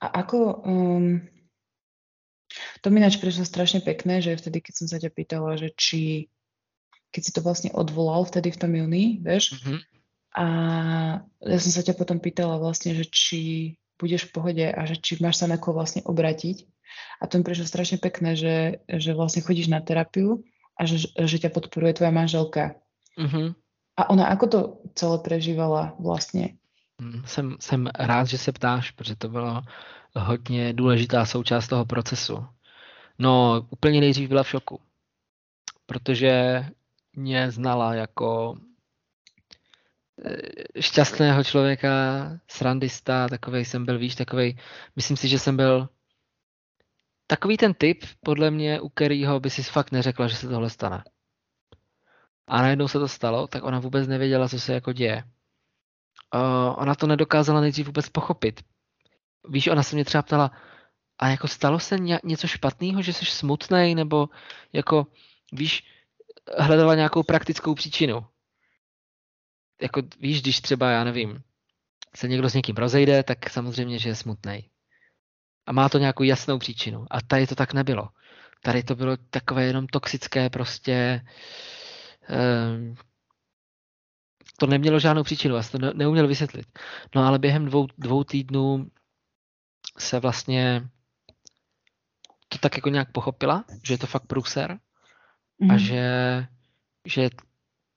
A ako... Um, to mi ináč prišlo strašne pekné, že vtedy, keď som sa ťa pýtala, že či... Keď si to vlastne odvolal vtedy v tom júni, vieš? Mhm. A ja som sa ťa potom pýtala vlastne, že či budeš v pohode a že či máš sa na koho vlastne obratiť. A to mi prišlo strašne pekné, že, že vlastne chodíš na terapiu a že, že ťa podporuje tvoja manželka. Mhm. A ona ako to celé prežívala vlastne? Mm, Jsem, jsem rád, že se ptáš, protože to byla hodně důležitá součást toho procesu. No, úplně nejdřív byla v šoku, protože mě znala jako šťastného člověka, srandista, takový jsem byl, víš, takový, myslím si, že jsem byl takový ten typ, podle mě, u kterého by si fakt neřekla, že se tohle stane. A najednou se to stalo, tak ona vůbec nevěděla, co se jako děje. Uh, ona to nedokázala nejdřív vůbec pochopit. Víš, ona se mě třeba ptala, a jako stalo se něco špatného, že jsi smutný, nebo jako, víš, hledala nějakou praktickou příčinu. Jako, víš, když třeba, já nevím, se někdo s někým rozejde, tak samozřejmě, že je smutný. A má to nějakou jasnou příčinu. A tady to tak nebylo. Tady to bylo takové jenom toxické prostě. Um, to nemělo žádnou příčinu, já to ne, neuměl vysvětlit. No ale během dvou, dvou týdnů se vlastně to tak jako nějak pochopila, že je to fakt průser mm. a mhm. že, že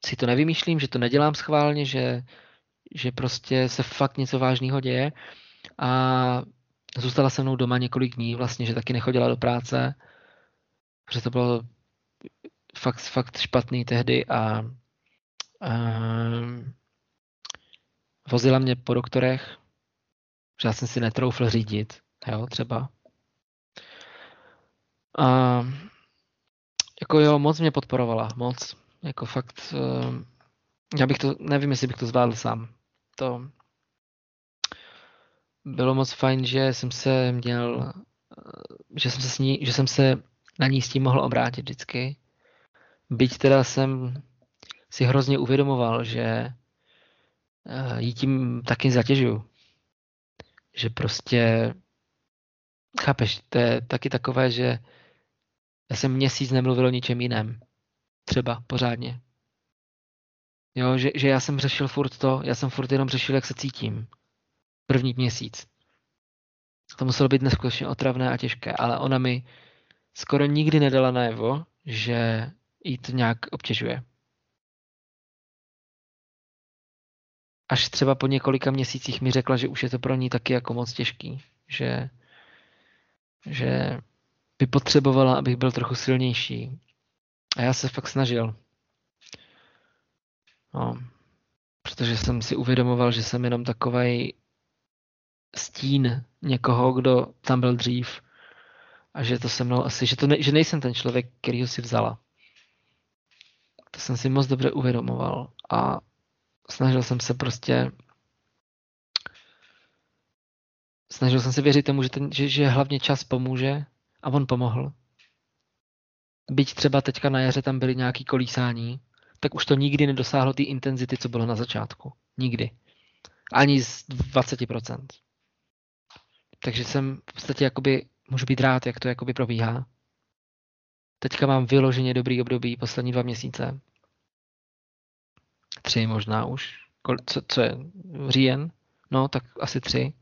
si to nevymýšlím, že to nedělám schválně, že, že prostě se fakt něco vážného děje a zůstala se mnou doma několik dní vlastně, že taky nechodila do práce, že to bylo fakt, fakt špatný tehdy a, a vozila mě po doktorech, že já jsem si netroufl řídit, jo, třeba. A jako jo, moc mě podporovala, moc. Jako fakt, uh, já bych to, nevím, jestli bych to zvládl sám. To bylo moc fajn, že jsem se měl, eh, že jsem se, s ní, že jsem se na ní s tím mohl obrátit vždycky. Byť teda jsem si hrozně uvědomoval, že uh, jí tím taky zatěžuju. Že prostě, chápeš, to je taky takové, že já jsem měsíc nemluvil o ničem jiném. Třeba pořádně. Jo, že, že já jsem řešil furt to, já jsem furt jenom řešil, jak se cítím. První měsíc. To muselo být neskutečně otravné a těžké, ale ona mi skoro nikdy nedala najevo, že jí to nějak obtěžuje. Až třeba po několika měsících mi řekla, že už je to pro ní taky jako moc těžký. Že, že by potřebovala, abych byl trochu silnější. A já se fakt snažil. No, protože jsem si uvědomoval, že jsem jenom takový stín někoho, kdo tam byl dřív. A že to se mnou asi, že, to ne, že nejsem ten člověk, který ho si vzala. To jsem si moc dobře uvědomoval. A snažil jsem se prostě snažil jsem se věřit tomu, že, ten, že, že hlavně čas pomůže a on pomohl. Byť třeba teďka na jaře tam byly nějaký kolísání, tak už to nikdy nedosáhlo té intenzity, co bylo na začátku. Nikdy. Ani z 20%. Takže jsem v podstatě jakoby, můžu být rád, jak to jakoby probíhá. Teďka mám vyloženě dobrý období, poslední dva měsíce. Tři možná už. Co, co je? Říjen? No, tak asi tři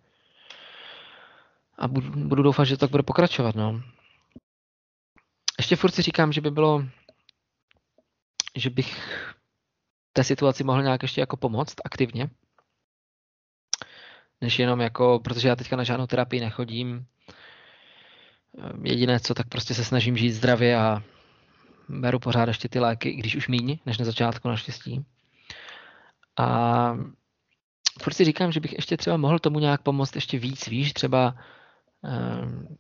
a budu, budu doufat, že to tak bude pokračovat. No. Ještě furt si říkám, že by bylo, že bych té situaci mohl nějak ještě jako pomoct aktivně, než jenom jako, protože já teďka na žádnou terapii nechodím. Jediné co, tak prostě se snažím žít zdravě a beru pořád ještě ty léky, i když už míň, než na začátku naštěstí. A furt si říkám, že bych ještě třeba mohl tomu nějak pomoct ještě víc, víš, třeba Ehm,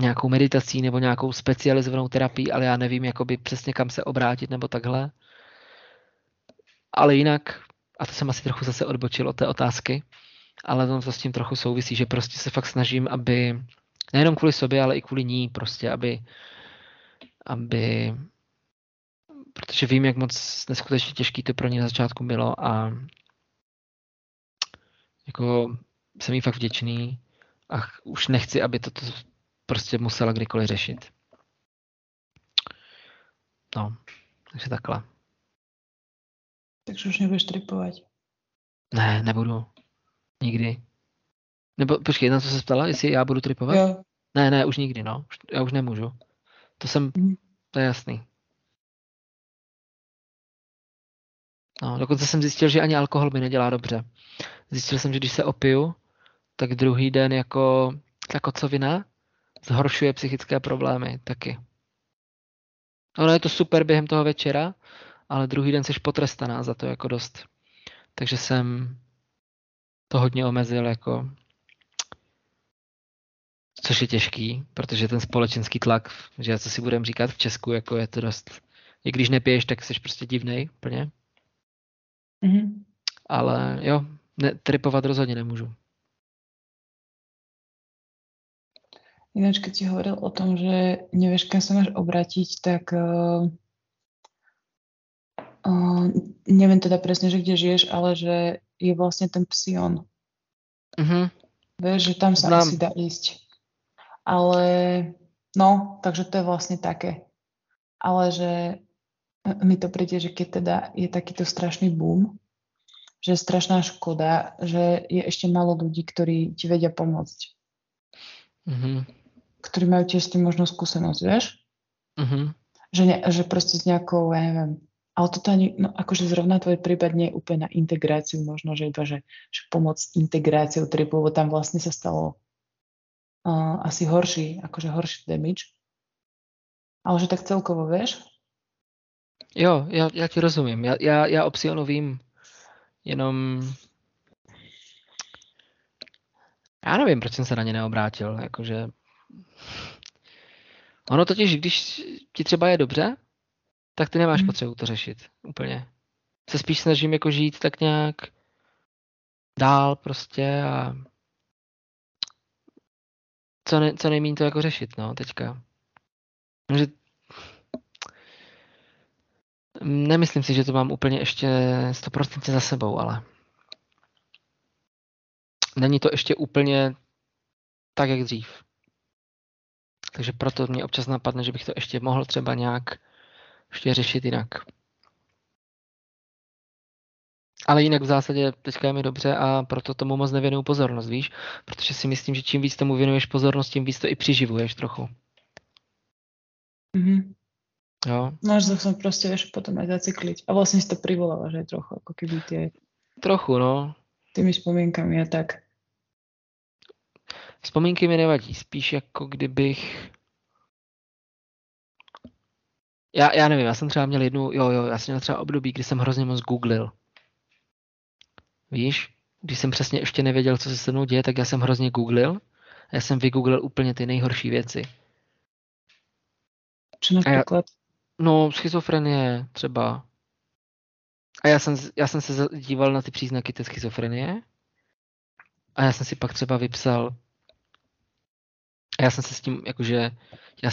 nějakou meditací nebo nějakou specializovanou terapii, ale já nevím jakoby přesně kam se obrátit nebo takhle. Ale jinak, a to jsem asi trochu zase odbočil od té otázky, ale to, to s tím trochu souvisí, že prostě se fakt snažím, aby nejenom kvůli sobě, ale i kvůli ní prostě, aby, aby protože vím, jak moc neskutečně těžký to pro ně na začátku bylo a jako jsem jí fakt vděčný a už nechci, aby to prostě musela kdykoliv řešit. No, takže takhle. Takže už nebudeš tripovat. Ne, nebudu. Nikdy. Nebo počkej, na co se ptala, jestli já budu tripovat? Jo. Ne, ne, už nikdy, no. Já už nemůžu. To jsem, mm. to je jasný. No, dokonce jsem zjistil, že ani alkohol mi nedělá dobře. Zjistil jsem, že když se opiju, tak druhý den jako ta kocovina zhoršuje psychické problémy taky. Ono je to super během toho večera, ale druhý den jsi potrestaná za to jako dost. takže jsem to hodně omezil jako což je těžký, protože ten společenský tlak, že co si budeme říkat v Česku, jako je to dost, i když nepiješ, tak jsi prostě divnej úplně. Mhm. Ale jo, ne, tripovat rozhodně nemůžu. Ináč, keď si hovoril o tom, že nevieš, kam sa máš obratiť, tak uh, uh, neviem teda presne, že kde žiješ, ale že je vlastne ten psion. Mhm. Vieš, že tam sa Znám. asi dá ísť. Ale no, takže to je vlastne také. Ale že mi to príde, že keď teda je takýto strašný boom, že je strašná škoda, že je ešte málo ľudí, ktorí ti vedia pomôcť. Mhm. Ktorí majú tiež s tým možno skúsenosť, vieš? Mhm. Že, ne, že proste s nejakou, ja neviem, ale toto ani, no akože zrovna tvoj prípad nie je úplne na integráciu, možno, že iba, že, že pomoc s integráciou tripu, lebo tam vlastne sa stalo uh, asi horší, akože horší damage. Ale že tak celkovo, vieš? Jo, já, já ti rozumím. Já, já, já o Psionu vím, jenom já nevím, proč jsem se na ně neobrátil. Jakože... Ono totiž, když ti třeba je dobře, tak ty nemáš Mhm. potřebu to řešit úplně. Se spíš snažím jako žít tak nějak dál prostě a co, ne, co nejméně to jako řešit, no, teďka. Že Nemyslím si, že to mám úplně ještě 100% za sebou, ale není to ještě úplně tak, jak dřív. Takže proto mě občas napadne, že bych to ještě mohl třeba nějak ještě řešit jinak. Ale jinak v zásadě teďka je mi dobře a proto tomu moc nevěnuju pozornost, víš? Protože si myslím, že čím víc tomu věnuješ pozornost, tím víc to i přiživuješ trochu. Mhm. Jo? No, že sa proste vieš potom aj zacykliť. A vlastne si to privoláva, že trochu, ako keby tie, Trochu, no. tými spomienkami a tak. Vzpomínky mi nevadí, spíš jako kdybych... Já, já nevím, já jsem třeba měl jednu, jo, jo, já jsem měl třeba období, kdy jsem hrozně moc googlil. Víš, když jsem přesně ještě nevěděl, co se se mnou děje, tak já jsem hrozně googlil. A já jsem vygooglil úplně ty nejhorší věci. Čo napríklad? No, schizofrenie třeba. A já jsem, já jsem se díval na ty příznaky té schizofrenie. A já jsem si pak třeba vypsal. A já jsem se s tím, jakože, já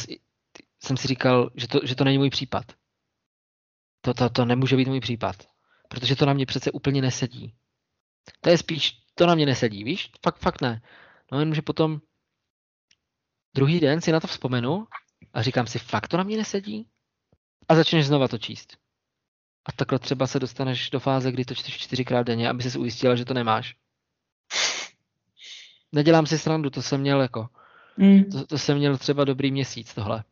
jsem si říkal, že to, že to není můj případ. To, to, to nemůže být můj případ. Protože to na mě přece úplně nesedí. To je spíš, to na mě nesedí, víš? Fakt, fakt ne. No jenomže potom druhý den si na to vzpomenu a říkám si, fakt to na mě nesedí? A začneš znova to číst. A takhle třeba se dostaneš do fáze, kdy to čteš čtyřikrát denně, aby se ujistila, že to nemáš. Nedělám si srandu, to jsem měl jako, Mm. to, to jsem měl třeba dobrý měsíc tohle.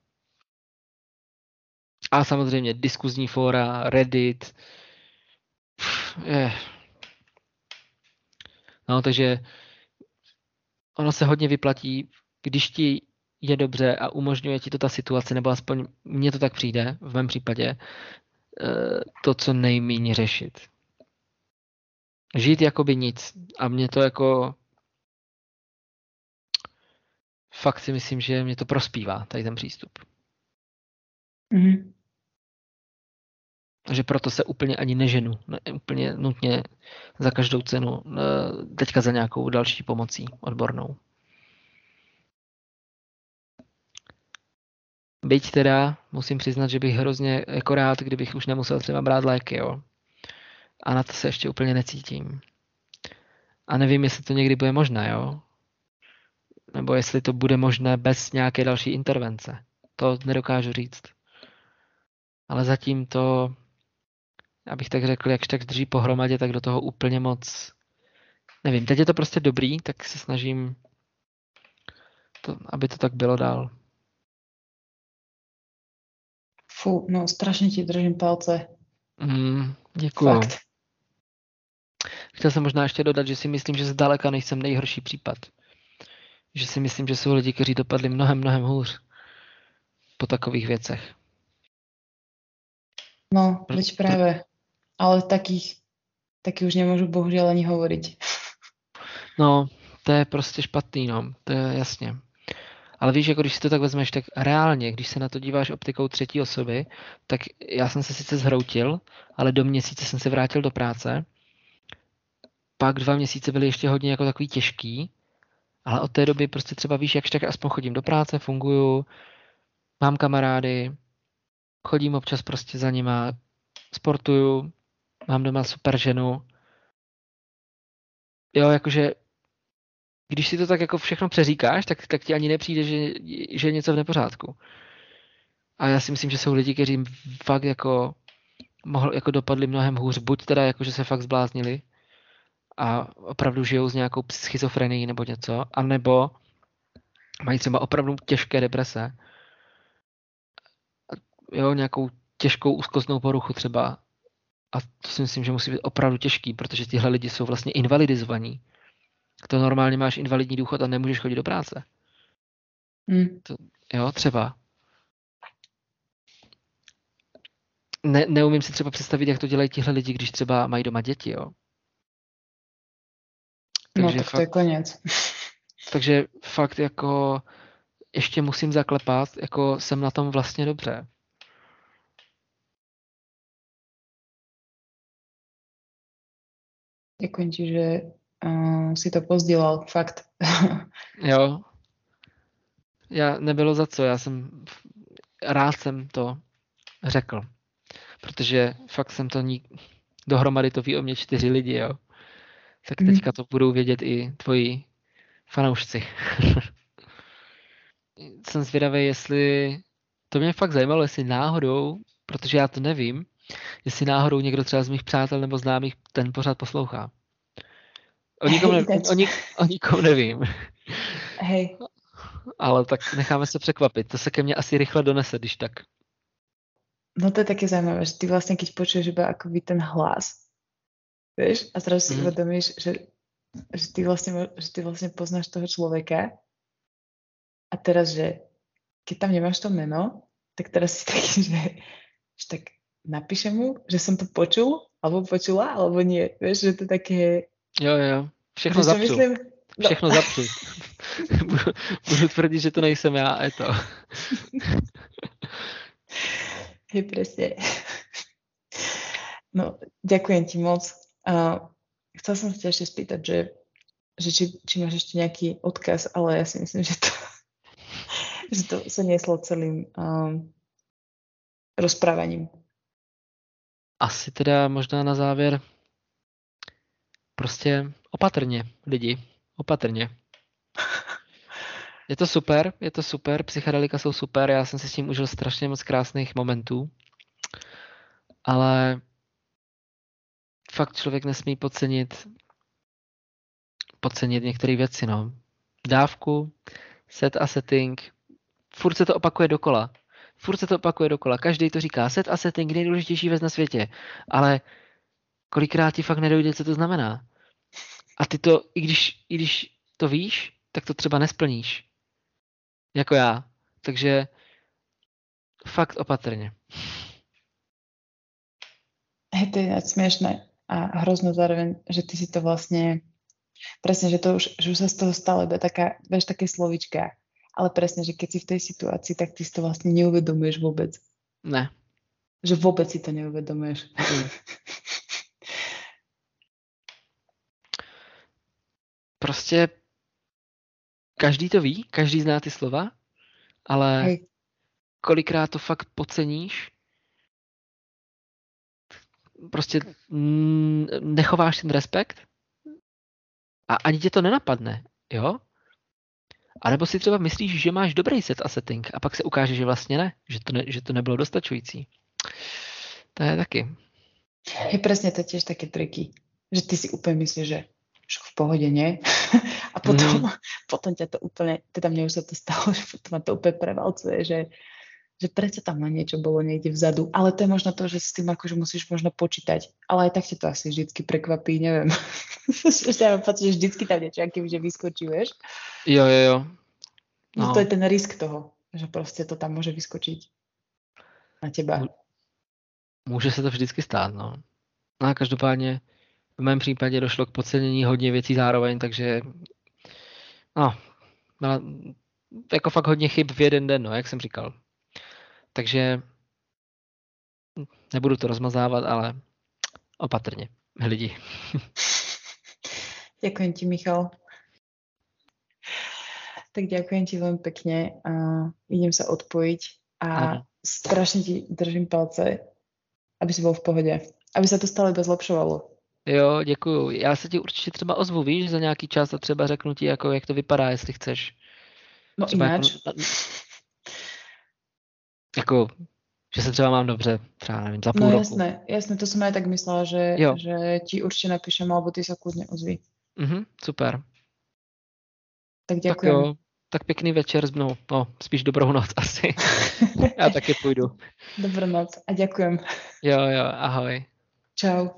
A samozřejmě diskuzní fóra, Reddit, pff, je. No, takže ono se hodně vyplatí, když ti je dobře a umožňuje ti to ta situace, nebo aspoň mně to tak přijde, v mém případě, eh, to, co nejméně řešit. Žít jakoby nic. A mě to jako fakt si myslím, že mě to prospívá, tady ten přístup. Mhm. Takže proto se úplně ani neženu, ne, úplně nutně za každou cenu, teďka za nějakou další pomocí odbornou. Byť teda musím přiznat, že bych hrozně jako rád, kdybych už nemusel třeba brát léky, jo. A na to se ještě úplně necítím. A nevím, jestli to někdy bude možné, jo. Nebo jestli to bude možné bez nějaké další intervence. To nedokážu říct. Ale zatím to, abych tak řekl, jakž tak drží pohromadě, tak do toho úplně moc nevím. Teď je to prostě dobrý, tak se snažím, to, aby to tak bylo dál. Fú, no strašne ti držím palce. Mm, děkuju. Fakt. Chtěl jsem možná ještě dodat, že si myslím, že zdaleka nejsem nejhorší případ. Že si myslím, že jsou lidi, kteří dopadli mnohem, mnohem hůř po takových věcech. No, veď práve. Ale takých taky už nemůžu bohužel ani hovoriť. No, to je prostě špatný, no, to je jasně. Ale víš, jako když si to tak vezmeš, tak reálně, když se na to díváš optikou třetí osoby, tak já jsem se sice zhroutil, ale do měsíce jsem se vrátil do práce. Pak dva měsíce byly ještě hodně jako takový těžký, ale od té doby prostě třeba víš, jakž tak aspoň chodím do práce, funguju, mám kamarády, chodím občas prostě za nima, sportuju, mám doma super ženu. Jo, jakože když si to tak jako všechno přeříkáš, tak, tak ti ani nepřijde, že, že je něco v nepořádku. A já si myslím, že jsou lidi, kteří fakt jako mohl, jako dopadli mnohem hůř, buď teda jako, že se fakt zbláznili a opravdu žijou s nějakou schizofrenií nebo něco, anebo mají třeba opravdu těžké deprese, jo, nějakou těžkou úzkostnou poruchu třeba. A to si myslím, že musí být opravdu těžký, protože tyhle lidi jsou vlastně invalidizovaní to normálně máš invalidní důchod a nemůžeš chodit do práce. Mm. To, jo, třeba. Ne, neumím si třeba představit, jak to dělají tihle lidi, když třeba mají doma děti, jo. Takže no, tak fakt, to je konec. Takže fakt jako ještě musím zaklepat, jako jsem na tom vlastně dobře. Děkuji ti, že uh, si to pozdělal, fakt. jo. Já nebylo za co, já jsem rád jsem to řekl. Protože fakt jsem to ní... dohromady to ví o mě čtyři lidi, jo. Tak mhm. teďka to budou vědět i tvoji fanoušci. jsem zvědavý, jestli to mě fakt zajímalo, jestli náhodou, protože já to nevím, jestli náhodou někdo třeba z mých přátel nebo známých ten pořád poslouchá. O nikom, ne, o, nik, o nikom nevím. Hej. Ale tak necháme se překvapit. To se ke mně asi rychle donese, když tak. No to je také zajímavé, že ty vlastně, keď počuješ iba akoby ten hlas, vieš, a zrazu si mm. uvedomíš, že, že, ty vlastně, že ty vlastně poznáš toho člověka a teraz, že keď tam nemáš to meno, tak teraz si taký, že, že tak napíšem mu, že som to počul, alebo počula, alebo nie. Vieš, že to také, Jo, jo, všechno zapřu. Myslím? No. Všechno zapřu. budu, budu tvrdit, že to nejsem já a je to. je presne. No, ďakujem ti moc. Uh, chcel som sa ešte spýtať, že, že či, či máš ešte nejaký odkaz, ale ja si myslím, že to, že to sa nieslo celým um, rozprávaním. Asi teda možná na závěr Prostě opatrně, lidi. Opatrně. Je to super, je to super, psychedelika jsou super, já jsem si s tím užil strašně moc krásných momentů, ale fakt člověk nesmí podcenit podcenit některé věci, no. Dávku, set a setting, furt se to opakuje dokola. Furt se to opakuje dokola. Každý to říká, set a setting, nejdůležitější věc na světě. Ale kolikrát ti fakt nedojde, co to znamená. A ty to, i když, i když to víš, tak to třeba nesplníš. Jako já. Takže fakt opatrně. Hej, to je směšné a hrozno zároveň, že ty si to vlastně, presne, že to už, že už sa z toho stalo iba taká, vieš, také slovička, ale presne, že keď si v tej situácii, tak ty si to vlastne neuvedomuješ vôbec. Ne. Že vôbec si to neuvedomuješ. Mm. prostě každý to ví, každý zná ty slova, ale Hej. kolikrát to fakt poceníš, prostě nechováš ten respekt a ani tě to nenapadne, jo? A nebo si třeba myslíš, že máš dobrý set a setting a pak se ukáže, že vlastně ne, že to, ne, že to nebylo dostačující. To je taky. Je přesně to těž taky triky, že ty si úplně myslíš, že v pohode, nie? A potom, mm. potom ťa to úplne, teda mne už sa to stalo, že potom ma to úplne prevalcuje, že, že prečo tam na niečo bolo niekde vzadu. Ale to je možno to, že s tým akože musíš možno počítať. Ale aj tak ťa to asi vždycky prekvapí, neviem. Ešte že vždycky tam niečo, akým, že vyskočí, vieš? Jo, jo, jo. No. To je ten risk toho, že prostě to tam může vyskočiť na teba. Může se to vždycky stát, no. No a každopádně v mém případě došlo k podcenění hodně věcí zároveň, takže no, byla jako fakt hodně chyb v jeden den, no, jak jsem říkal. Takže nebudu to rozmazávat, ale opatrně, lidi. Ďakujem ti, Michal. Tak ďakujem ti veľmi pekne. A idem sa odpojiť a Áno. strašne ti držím palce, aby si bol v pohode. Aby sa to stále iba zlepšovalo. Jo, děkuju. Já se ti určitě třeba ozvu, víš, za nějaký čas a třeba řeknu ti, jako, jak to vypadá, jestli chceš. No Třeba ináč, jako, jako, že se třeba mám dobře, třeba nevím, za půl no roku. jasné, jasné, to som aj tak myslela, že, Jo. že ti určite napíšem, alebo ty sa kľudne ozví. Mhm, super. Tak Tak ďakujem. jo, tak pěkný večer, no, no, spíš dobrou noc asi. Já taky půjdu. Dobrú noc a ďakujem. Jo, jo, ahoj. Čau.